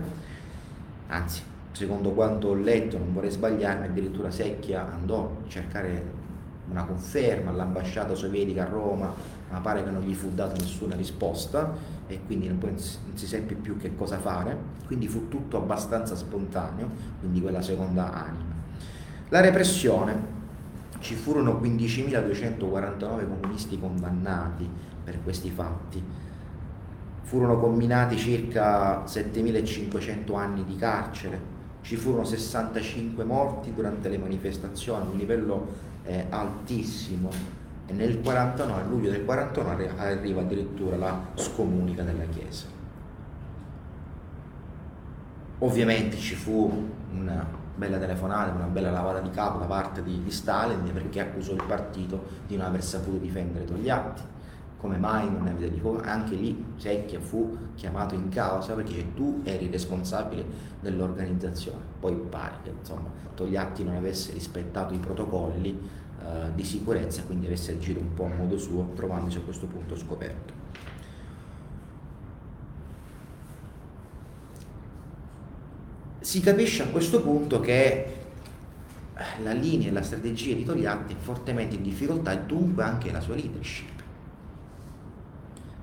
anzi, secondo quanto ho letto, non vorrei sbagliarmi, addirittura Secchia andò a cercare una conferma all'ambasciata sovietica a Roma, ma pare che non gli fu data nessuna risposta e quindi non, si seppe più che cosa fare, quindi fu tutto abbastanza spontaneo, quindi quella seconda anima. La repressione, ci furono 15.249 comunisti condannati per questi fatti, furono combinati circa 7.500 anni di carcere, ci furono 65 morti durante le manifestazioni, un livello eh, altissimo. E nel 49, a luglio del 49 arriva addirittura la scomunica della Chiesa. Ovviamente ci fu una bella telefonata, una bella lavata di capo da parte di, di Stalin perché accusò il partito di non aver saputo difendere Togliatti come mai non ne avete di Anche lì Secchia fu chiamato in causa perché tu eri responsabile dell'organizzazione. Poi pare che insomma, Togliatti non avesse rispettato i protocolli eh, di sicurezza, quindi avesse agito un po' a modo suo, trovandosi a questo punto scoperto. Si capisce a questo punto che la linea e la strategia di Togliatti è fortemente in difficoltà e dunque anche la sua leadership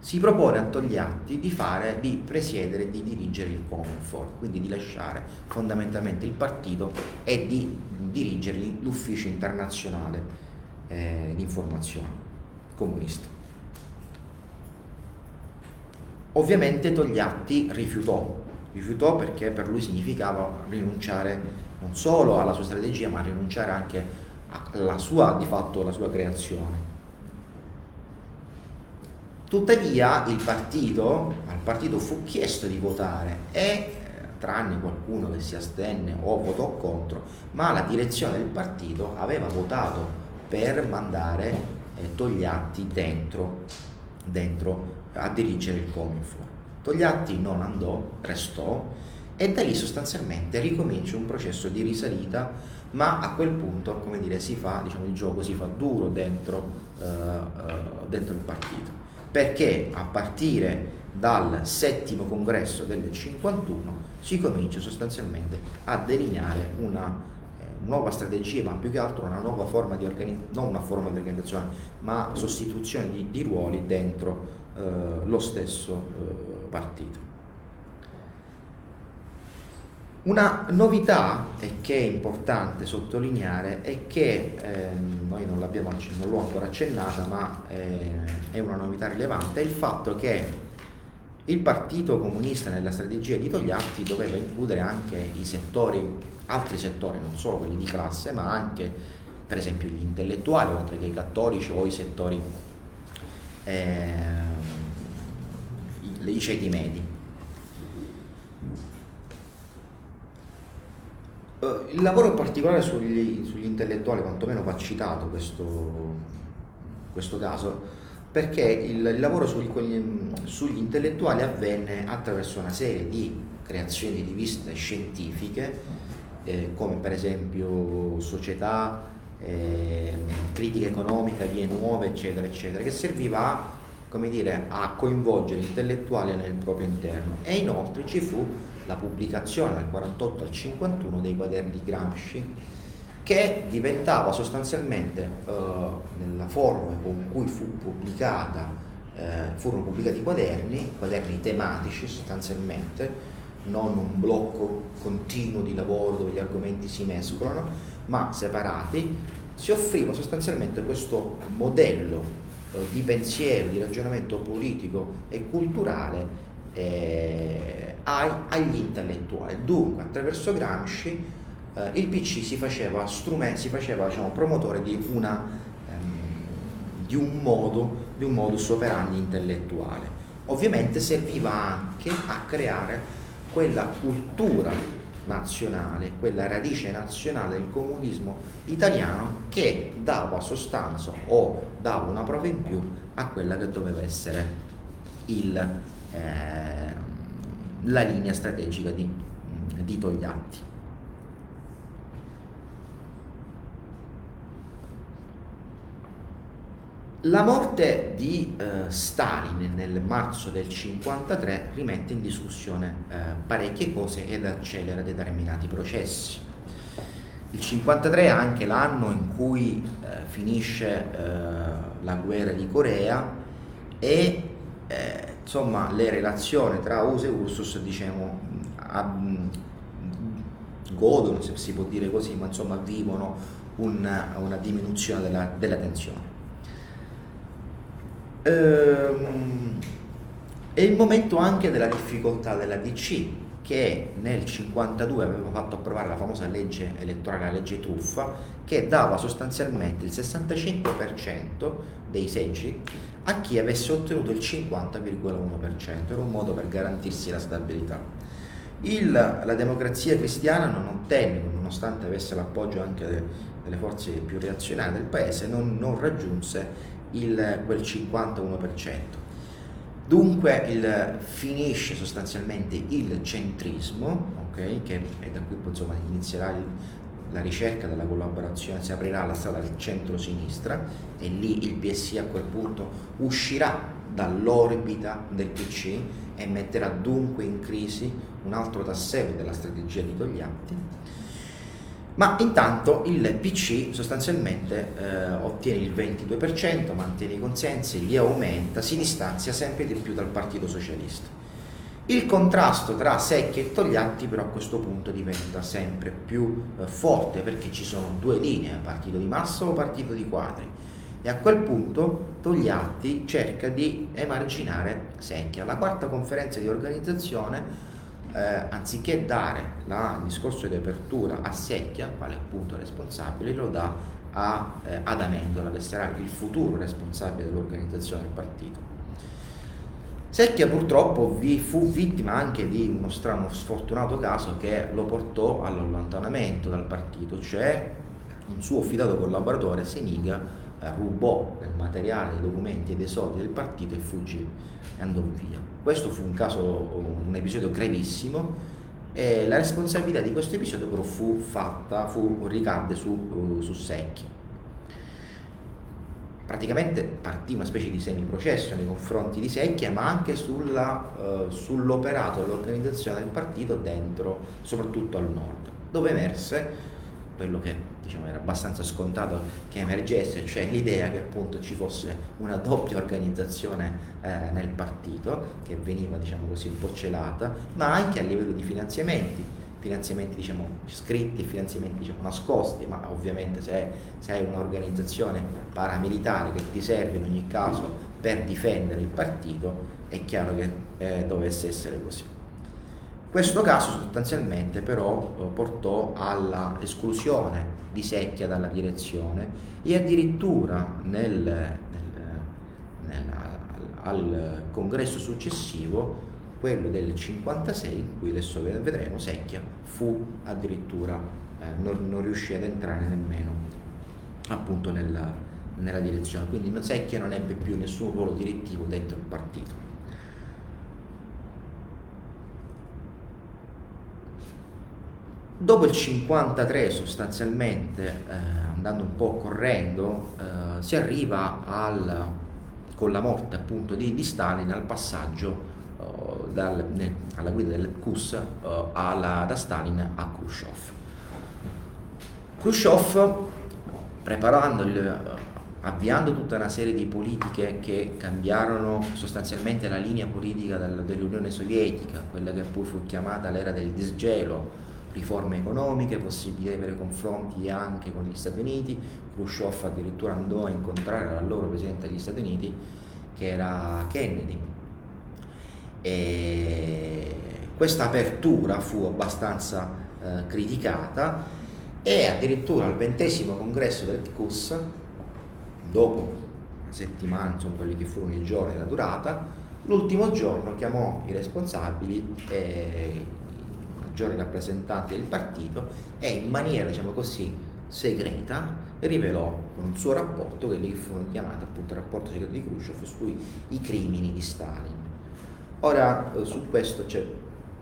si propone a Togliatti di, fare, di presiedere di dirigere il Comunfor, quindi di lasciare fondamentalmente il partito e di dirigere l'ufficio internazionale eh, di informazione comunista. Ovviamente Togliatti rifiutò, rifiutò perché per lui significava rinunciare non solo alla sua strategia ma rinunciare anche alla sua, di fatto, alla sua creazione Tuttavia il partito, al partito fu chiesto di votare e eh, tranne qualcuno che si astenne o votò contro, ma la direzione del partito aveva votato per mandare eh, Togliatti dentro, dentro a dirigere il Cominfor. Togliatti non andò, restò e da lì sostanzialmente ricomincia un processo di risalita, ma a quel punto, come dire, si fa, diciamo, il gioco si fa duro dentro, uh, uh, dentro il partito perché a partire dal settimo congresso del 51 si comincia sostanzialmente a delineare una eh, nuova strategia, ma più che altro una nuova forma di organizzazione, non una forma di organizzazione, ma sostituzione di, di ruoli dentro eh, lo stesso eh, partito. Una novità e che è importante sottolineare è che eh, noi non, non l'ho ancora accennata, ma eh, è una novità rilevante, è il fatto che il Partito Comunista nella strategia di Togliatti doveva includere anche i settori, altri settori, non solo quelli di classe, ma anche per esempio gli intellettuali, oltre che i cattolici o i settori, eh, i ceti medi. Uh, il lavoro in particolare sugli, sugli, intellettuali, quantomeno va citato questo, questo caso, perché il, il lavoro sugli, sugli, intellettuali avvenne attraverso una serie di creazioni di riviste scientifiche, eh, come per esempio Società, eh, Critica economica, Vie nuove, eccetera, eccetera, che serviva a, come dire, a coinvolgere l'intellettuale nel proprio interno. E inoltre ci fu la pubblicazione dal 48 al 51 dei quaderni di Gramsci che diventava sostanzialmente eh, nella forma con cui fu pubblicata, eh, furono pubblicati i quaderni, quaderni tematici sostanzialmente, non un blocco continuo di lavoro dove gli argomenti si mescolano, ma separati, si offriva sostanzialmente questo modello eh, di pensiero, di ragionamento politico e culturale eh, agli intellettuali. Dunque, attraverso Gramsci eh, il PC si faceva, strume, si faceva diciamo, promotore di, una, ehm, di, un modo, di un modus operandi intellettuale. Ovviamente serviva anche a creare quella cultura nazionale, quella radice nazionale del comunismo italiano che dava sostanza o dava una prova in più a quella che doveva essere il, la linea strategica di, di Togliatti. La morte di eh, Stalin nel marzo del 1953 rimette in discussione eh, parecchie cose ed accelera determinati processi. Il 1953 è anche l'anno in cui eh, finisce eh, la guerra di Corea e eh, insomma le relazioni tra USA e URSS diciamo, godono, se si può dire così, ma insomma vivono una, una diminuzione della, della tensione. Ehm, è il momento anche della difficoltà della DC che nel 1952 aveva fatto approvare la famosa legge elettorale, la legge truffa, che dava sostanzialmente il 65% dei seggi a chi avesse ottenuto il 50,1%, era un modo per garantirsi la stabilità. Il, la democrazia cristiana non ottenne, nonostante avesse l'appoggio anche de, delle forze più reazionarie del paese, non, non raggiunse il, quel 51%. Dunque il, finisce sostanzialmente il centrismo, okay, che è da qui insomma, inizierà il, la ricerca della collaborazione, si aprirà la strada al centro-sinistra e lì il PSI a quel punto uscirà dall'orbita del PC e metterà dunque in crisi un altro tassello della strategia di Togliatti ma intanto il PC sostanzialmente eh, ottiene il 22%, mantiene i consensi, li aumenta, si distanzia sempre di più dal Partito Socialista. Il contrasto tra Secchi e Togliatti però a questo punto diventa sempre più eh, forte perché ci sono due linee, partito di massa o partito di quadri. E a quel punto Togliatti cerca di emarginare Secchi. Alla quarta conferenza di organizzazione eh, anziché dare la, il discorso di apertura a Secchia, quale appunto responsabile, lo dà a, eh, ad Amendola, che sarà il futuro responsabile dell'organizzazione del partito. Secchia purtroppo vi fu vittima anche di uno strano sfortunato caso che lo portò all'allontanamento dal partito, cioè un suo fidato collaboratore, Seniga, eh, rubò del materiale, dei documenti e dei soldi del partito e fuggì e andò via. Questo fu un caso, un episodio gravissimo e la responsabilità di questo episodio però fu fatta, fu, ricadde su, su Secchi. Praticamente partì una specie di semiprocesso nei confronti di Secchia, ma anche sulla, uh, sull'operato dell'organizzazione del partito dentro, soprattutto al nord, dove emerse quello che diciamo, era abbastanza scontato che emergesse, cioè l'idea che appunto ci fosse una doppia organizzazione eh, nel partito che veniva diciamo così un po' celata, ma anche a livello di finanziamenti, finanziamenti diciamo scritti, finanziamenti diciamo nascosti, ma ovviamente se, se hai un'organizzazione paramilitare che ti serve in ogni caso per difendere il partito, è chiaro che eh, dovesse essere così. Questo caso sostanzialmente però eh, portò alla esclusione di Secchia dalla direzione e addirittura nel, nel, nel, al congresso successivo, quello del 56, in cui adesso vedremo, Secchia fu addirittura eh, non, non, riuscì ad entrare nemmeno appunto nella, nella direzione. Quindi Secchia non ebbe più nessun ruolo direttivo dentro il partito. Dopo il 53 sostanzialmente, eh, andando un po' correndo, eh, si arriva al, con la morte appunto di, di Stalin al passaggio dal, ne, alla guida del uh, alla, da Stalin a Khrushchev. Khrushchev, preparando il, avviando tutta una serie di politiche che cambiarono sostanzialmente la linea politica del, dell'Unione Sovietica, quella che poi fu chiamata l'era del disgelo, riforme economiche, possibili avere confronti anche con gli Stati Uniti, Khrushchev addirittura andò a incontrare l'allora Presidente degli Stati Uniti che era Kennedy. E questa apertura fu abbastanza eh, criticata e addirittura al ventesimo congresso del CUS, dopo una settimana, insomma quelli che furono i giorni della durata, l'ultimo giorno chiamò i responsabili e maggiori rappresentanti del partito e in maniera, diciamo così, segreta rivelò con un suo rapporto, che furono chiamati appunto il rapporto segreto di Khrushchev, sui crimini di Stalin. Ora eh, su questo c'è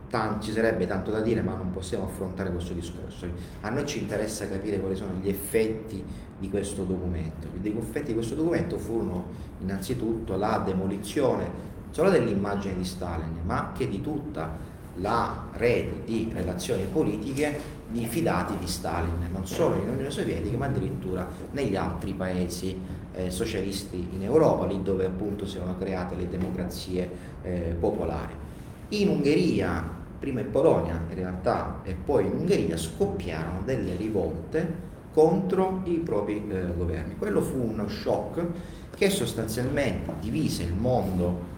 tanto, ci sarebbe tanto da dire, ma non possiamo affrontare questo discorso. A noi ci interessa capire quali sono gli effetti di questo documento. Gli effetti di questo documento furono innanzitutto la demolizione solo dell'immagine di Stalin, ma anche di tutta la rete di relazioni politiche di fidati di Stalin, non solo in Unione Sovietica ma addirittura negli altri paesi eh, socialisti in Europa, lì dove appunto si erano create le democrazie eh, popolari. In Ungheria, prima in Polonia in realtà e poi in Ungheria scoppiarono delle rivolte contro i propri eh, governi. Quello fu uno shock che sostanzialmente divise il mondo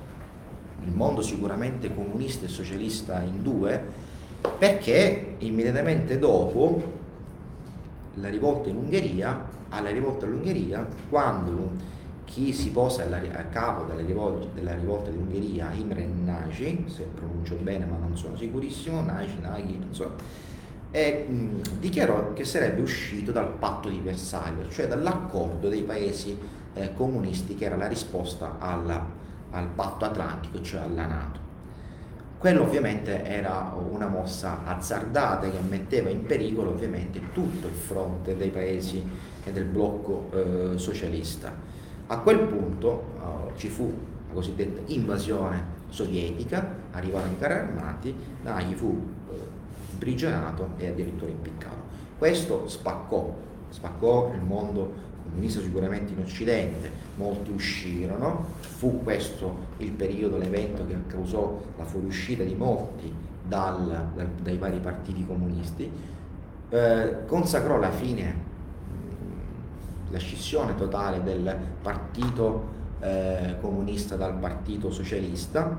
il mondo sicuramente comunista e socialista in due, perché immediatamente dopo la rivolta in Ungheria, alla rivolta all'Ungheria, quando chi si posa a capo della rivolta, della rivolta di Ungheria, Imre Nagy, se pronuncio bene ma non sono sicurissimo, Nagy, Nagy, non so, e, mh, dichiarò che sarebbe uscito dal patto di Versailles, cioè dall'accordo dei paesi eh, comunisti che era la risposta alla al patto atlantico, cioè alla Nato. Quello ovviamente era una mossa azzardata che metteva in pericolo ovviamente tutto il fronte dei paesi e del blocco eh, socialista. A quel punto eh, ci fu la cosiddetta invasione sovietica, arrivarono i carri armati, Nagy fu eh, imprigionato e addirittura impiccato. Questo spaccò, spaccò il mondo comunista sicuramente in Occidente, molti uscirono, fu questo il periodo, l'evento che causò la fuoriuscita di molti dal, dal, dai vari partiti comunisti, eh, consacrò la fine, la scissione totale del partito eh, comunista dal partito socialista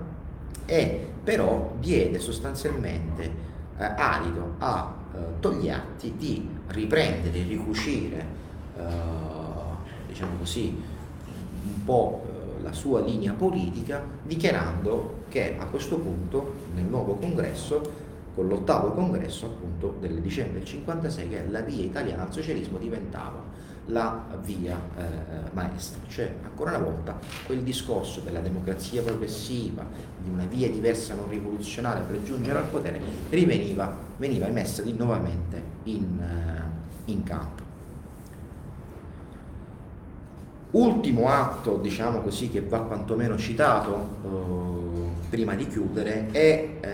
e però diede sostanzialmente eh, adito a eh, Togliatti di riprendere, ricucire eh, diciamo così, un po' eh, la sua linea politica, dichiarando che a questo punto nel nuovo congresso, con l'ottavo congresso appunto del dicembre del 56, che la via italiana al socialismo diventava la via eh, maestra, cioè ancora una volta quel discorso della democrazia progressiva, di una via diversa non rivoluzionaria per giungere al potere, riveniva, veniva messa nuovamente in, uh, in campo. Ultimo atto, diciamo così, che va quantomeno citato eh, prima di chiudere è eh,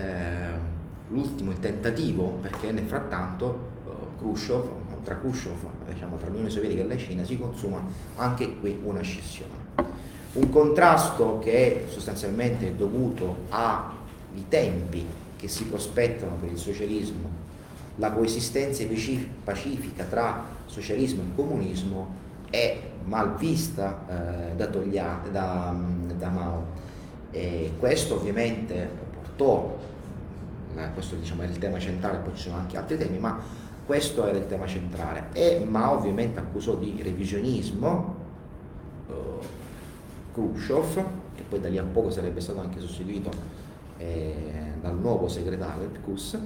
l'ultimo tentativo, perché nel frattanto eh, Khrushchev, tra Khrushchev, diciamo, tra l'Unione Sovietica e la Cina si consuma anche qui una scissione. Un contrasto che è sostanzialmente dovuto ai tempi che si prospettano per il socialismo, la coesistenza pacifica tra socialismo e comunismo è mal vista eh, da, Toglia, da, da, Mao. E questo ovviamente portò, eh, questo diciamo è il tema centrale, poi ci sono anche altri temi, ma questo era il tema centrale. E Mao ovviamente accusò di revisionismo eh, Khrushchev, che poi da lì a poco sarebbe stato anche sostituito eh, dal nuovo segretario del CUS,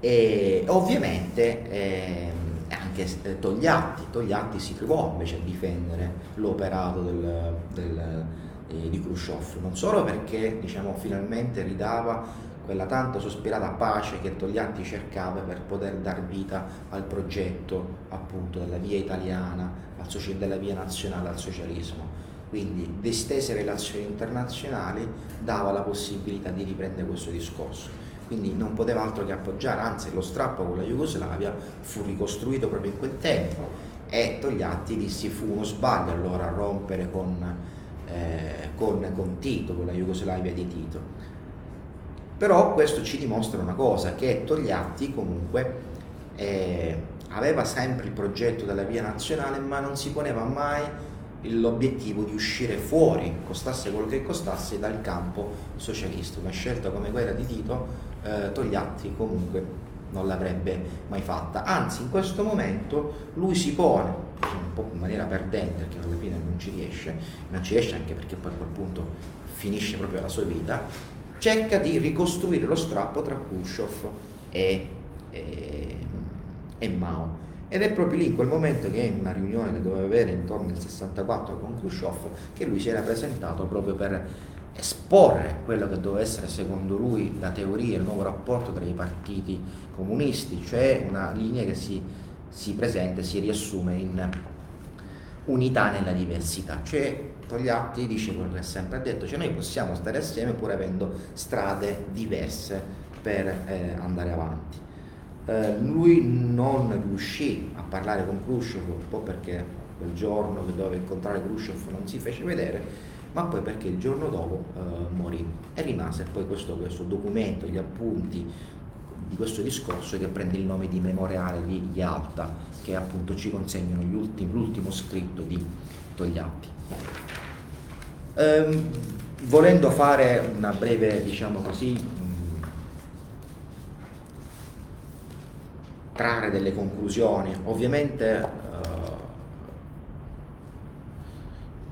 E ovviamente eh, anche eh, Togliatti, Togliatti si trovò invece a difendere l'operato del, del, eh, di Khrushchev, non solo perché diciamo, finalmente ridava quella tanto sospirata pace che Togliatti cercava per poter dar vita al progetto appunto della via italiana, della via nazionale al socialismo. Quindi distese relazioni internazionali dava la possibilità di riprendere questo discorso. Quindi non poteva altro che appoggiare, anzi lo strappo con la Jugoslavia fu ricostruito proprio in quel tempo e Togliatti disse fu uno sbaglio allora rompere con, eh, con, con Tito, con la Jugoslavia di Tito però questo ci dimostra una cosa, che Togliatti comunque eh, aveva sempre il progetto della via nazionale, ma non si poneva mai l'obiettivo di uscire fuori, costasse quello che costasse, dal campo socialista. Una scelta come quella di Tito, eh, Togliatti comunque non l'avrebbe mai fatta. Anzi, in questo momento lui si pone, diciamo, un po' in maniera perdente, perché alla fine non ci riesce, non ci riesce anche perché poi a quel punto finisce proprio la sua vita, cerca di ricostruire lo strappo tra Khrushchev e, e, e, Mao. Ed è proprio lì, in quel momento che in una riunione che doveva avere intorno al 64 con Khrushchev, che lui si era presentato proprio per esporre quello che doveva essere secondo lui la teoria, il nuovo rapporto tra i partiti comunisti, cioè una linea che si, si presenta e si riassume in unità nella diversità, cioè Togliatti dice quello che ha sempre detto, cioè noi possiamo stare assieme pur avendo strade diverse per eh, andare avanti. Eh, lui non riuscì a parlare con Khrushchev, un po' perché quel giorno che doveva incontrare Khrushchev non si fece vedere, ma poi perché il giorno dopo eh, morì e rimase poi questo, questo, documento, gli appunti di questo discorso che prende il nome di Memoriale di Yalta, che appunto ci consegnano ultimi, l'ultimo scritto di Togliatti. Ehm, volendo fare una breve, diciamo così, mh, trarre delle conclusioni, ovviamente eh,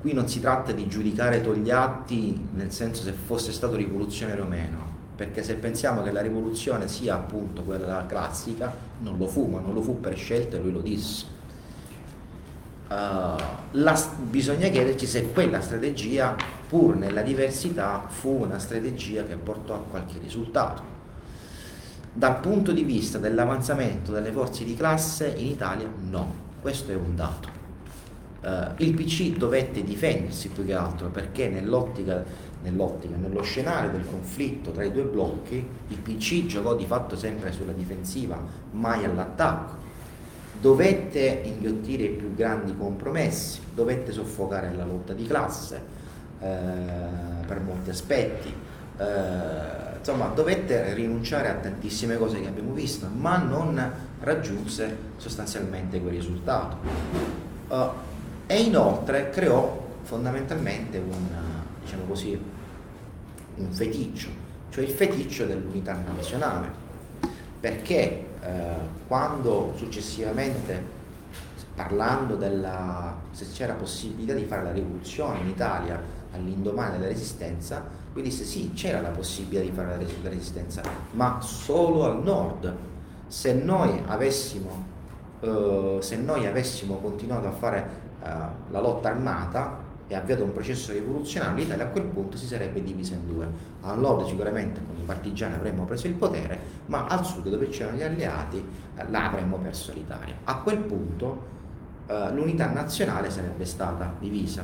qui non si tratta di giudicare Togliatti nel senso se fosse stato rivoluzionario o meno, perché se pensiamo che la rivoluzione sia appunto quella classica, non lo fu, ma non lo fu per scelta e lui lo disse Uh, la, bisogna chiederci se quella strategia, pur nella diversità, fu una strategia che portò a qualche risultato. Dal punto di vista dell'avanzamento delle forze di classe in Italia, no, questo è un dato. Uh, il PC dovette difendersi più che altro perché nell'ottica, nell'ottica, nello scenario del conflitto tra i due blocchi, il PC giocò di fatto sempre sulla difensiva, mai all'attacco dovette inghiottire i più grandi compromessi, dovette soffocare la lotta di classe eh, per molti aspetti, eh, insomma dovette rinunciare a tantissime cose che abbiamo visto, ma non raggiunse sostanzialmente quel risultato. Uh, e inoltre creò fondamentalmente un, diciamo così, un feticcio, cioè il feticcio dell'unità nazionale, perché eh, quando successivamente parlando della se c'era possibilità di fare la rivoluzione in Italia all'indomani della resistenza, lui disse sì, c'era la possibilità di fare la resistenza, ma solo al nord. Se noi avessimo, eh, se noi avessimo continuato a fare la lotta armata, e avviato un processo rivoluzionario, l'Italia a quel punto si sarebbe divisa in due. Al nord sicuramente con i partigiani avremmo preso il potere, ma al sud dove c'erano gli alleati, eh, là avremmo perso l'Italia. A quel punto eh, l'unità nazionale sarebbe stata divisa.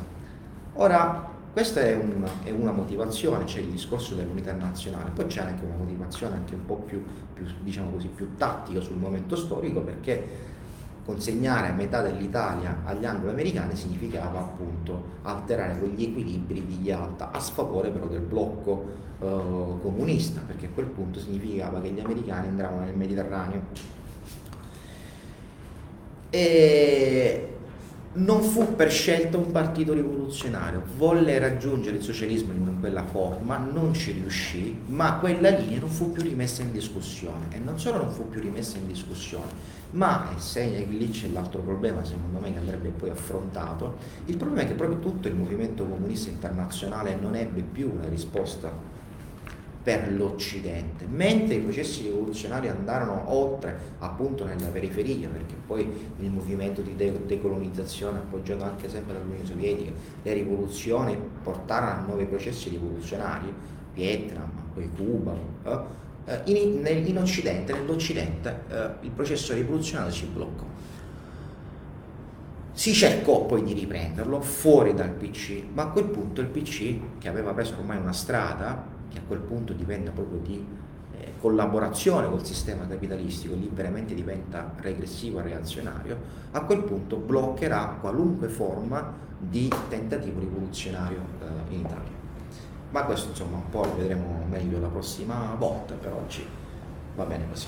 Ora, questa è, un, è, una motivazione, c'è il discorso dell'unità nazionale, poi c'è anche una motivazione anche un po' più, più, diciamo così, più tattica sul momento storico, perché consegnare metà dell'Italia agli anglo-americani significava appunto alterare quegli equilibri di Yalta a sfavore però del blocco eh, comunista, perché a quel punto significava che gli americani andavano nel Mediterraneo. E non fu per scelta un partito rivoluzionario, volle raggiungere il socialismo in quella forma, non ci riuscì, ma quella linea non fu più rimessa in discussione. E non solo non fu più rimessa in discussione, ma e se lì c'è l'altro problema secondo me che andrebbe poi affrontato, il problema è che proprio tutto il movimento comunista internazionale non ebbe più una risposta per l'Occidente, mentre i processi rivoluzionari andarono oltre appunto nella periferia, perché poi il movimento di de- decolonizzazione appoggiato anche sempre dall'Unione Sovietica, le rivoluzioni portarono a nuovi processi rivoluzionari, Vietnam, poi Cuba, eh, eh in, in, in, Occidente, nell'Occidente eh, il processo rivoluzionario si bloccò. Si cercò poi di riprenderlo fuori dal PC, ma a quel punto il PC, che aveva preso ormai una strada, che a quel punto diventa proprio di eh, collaborazione col sistema capitalistico, lì veramente diventa regressivo e reazionario, a quel punto bloccherà qualunque forma di tentativo rivoluzionario eh, in Italia. Ma questo insomma un po' lo vedremo meglio la prossima volta, per oggi va bene così.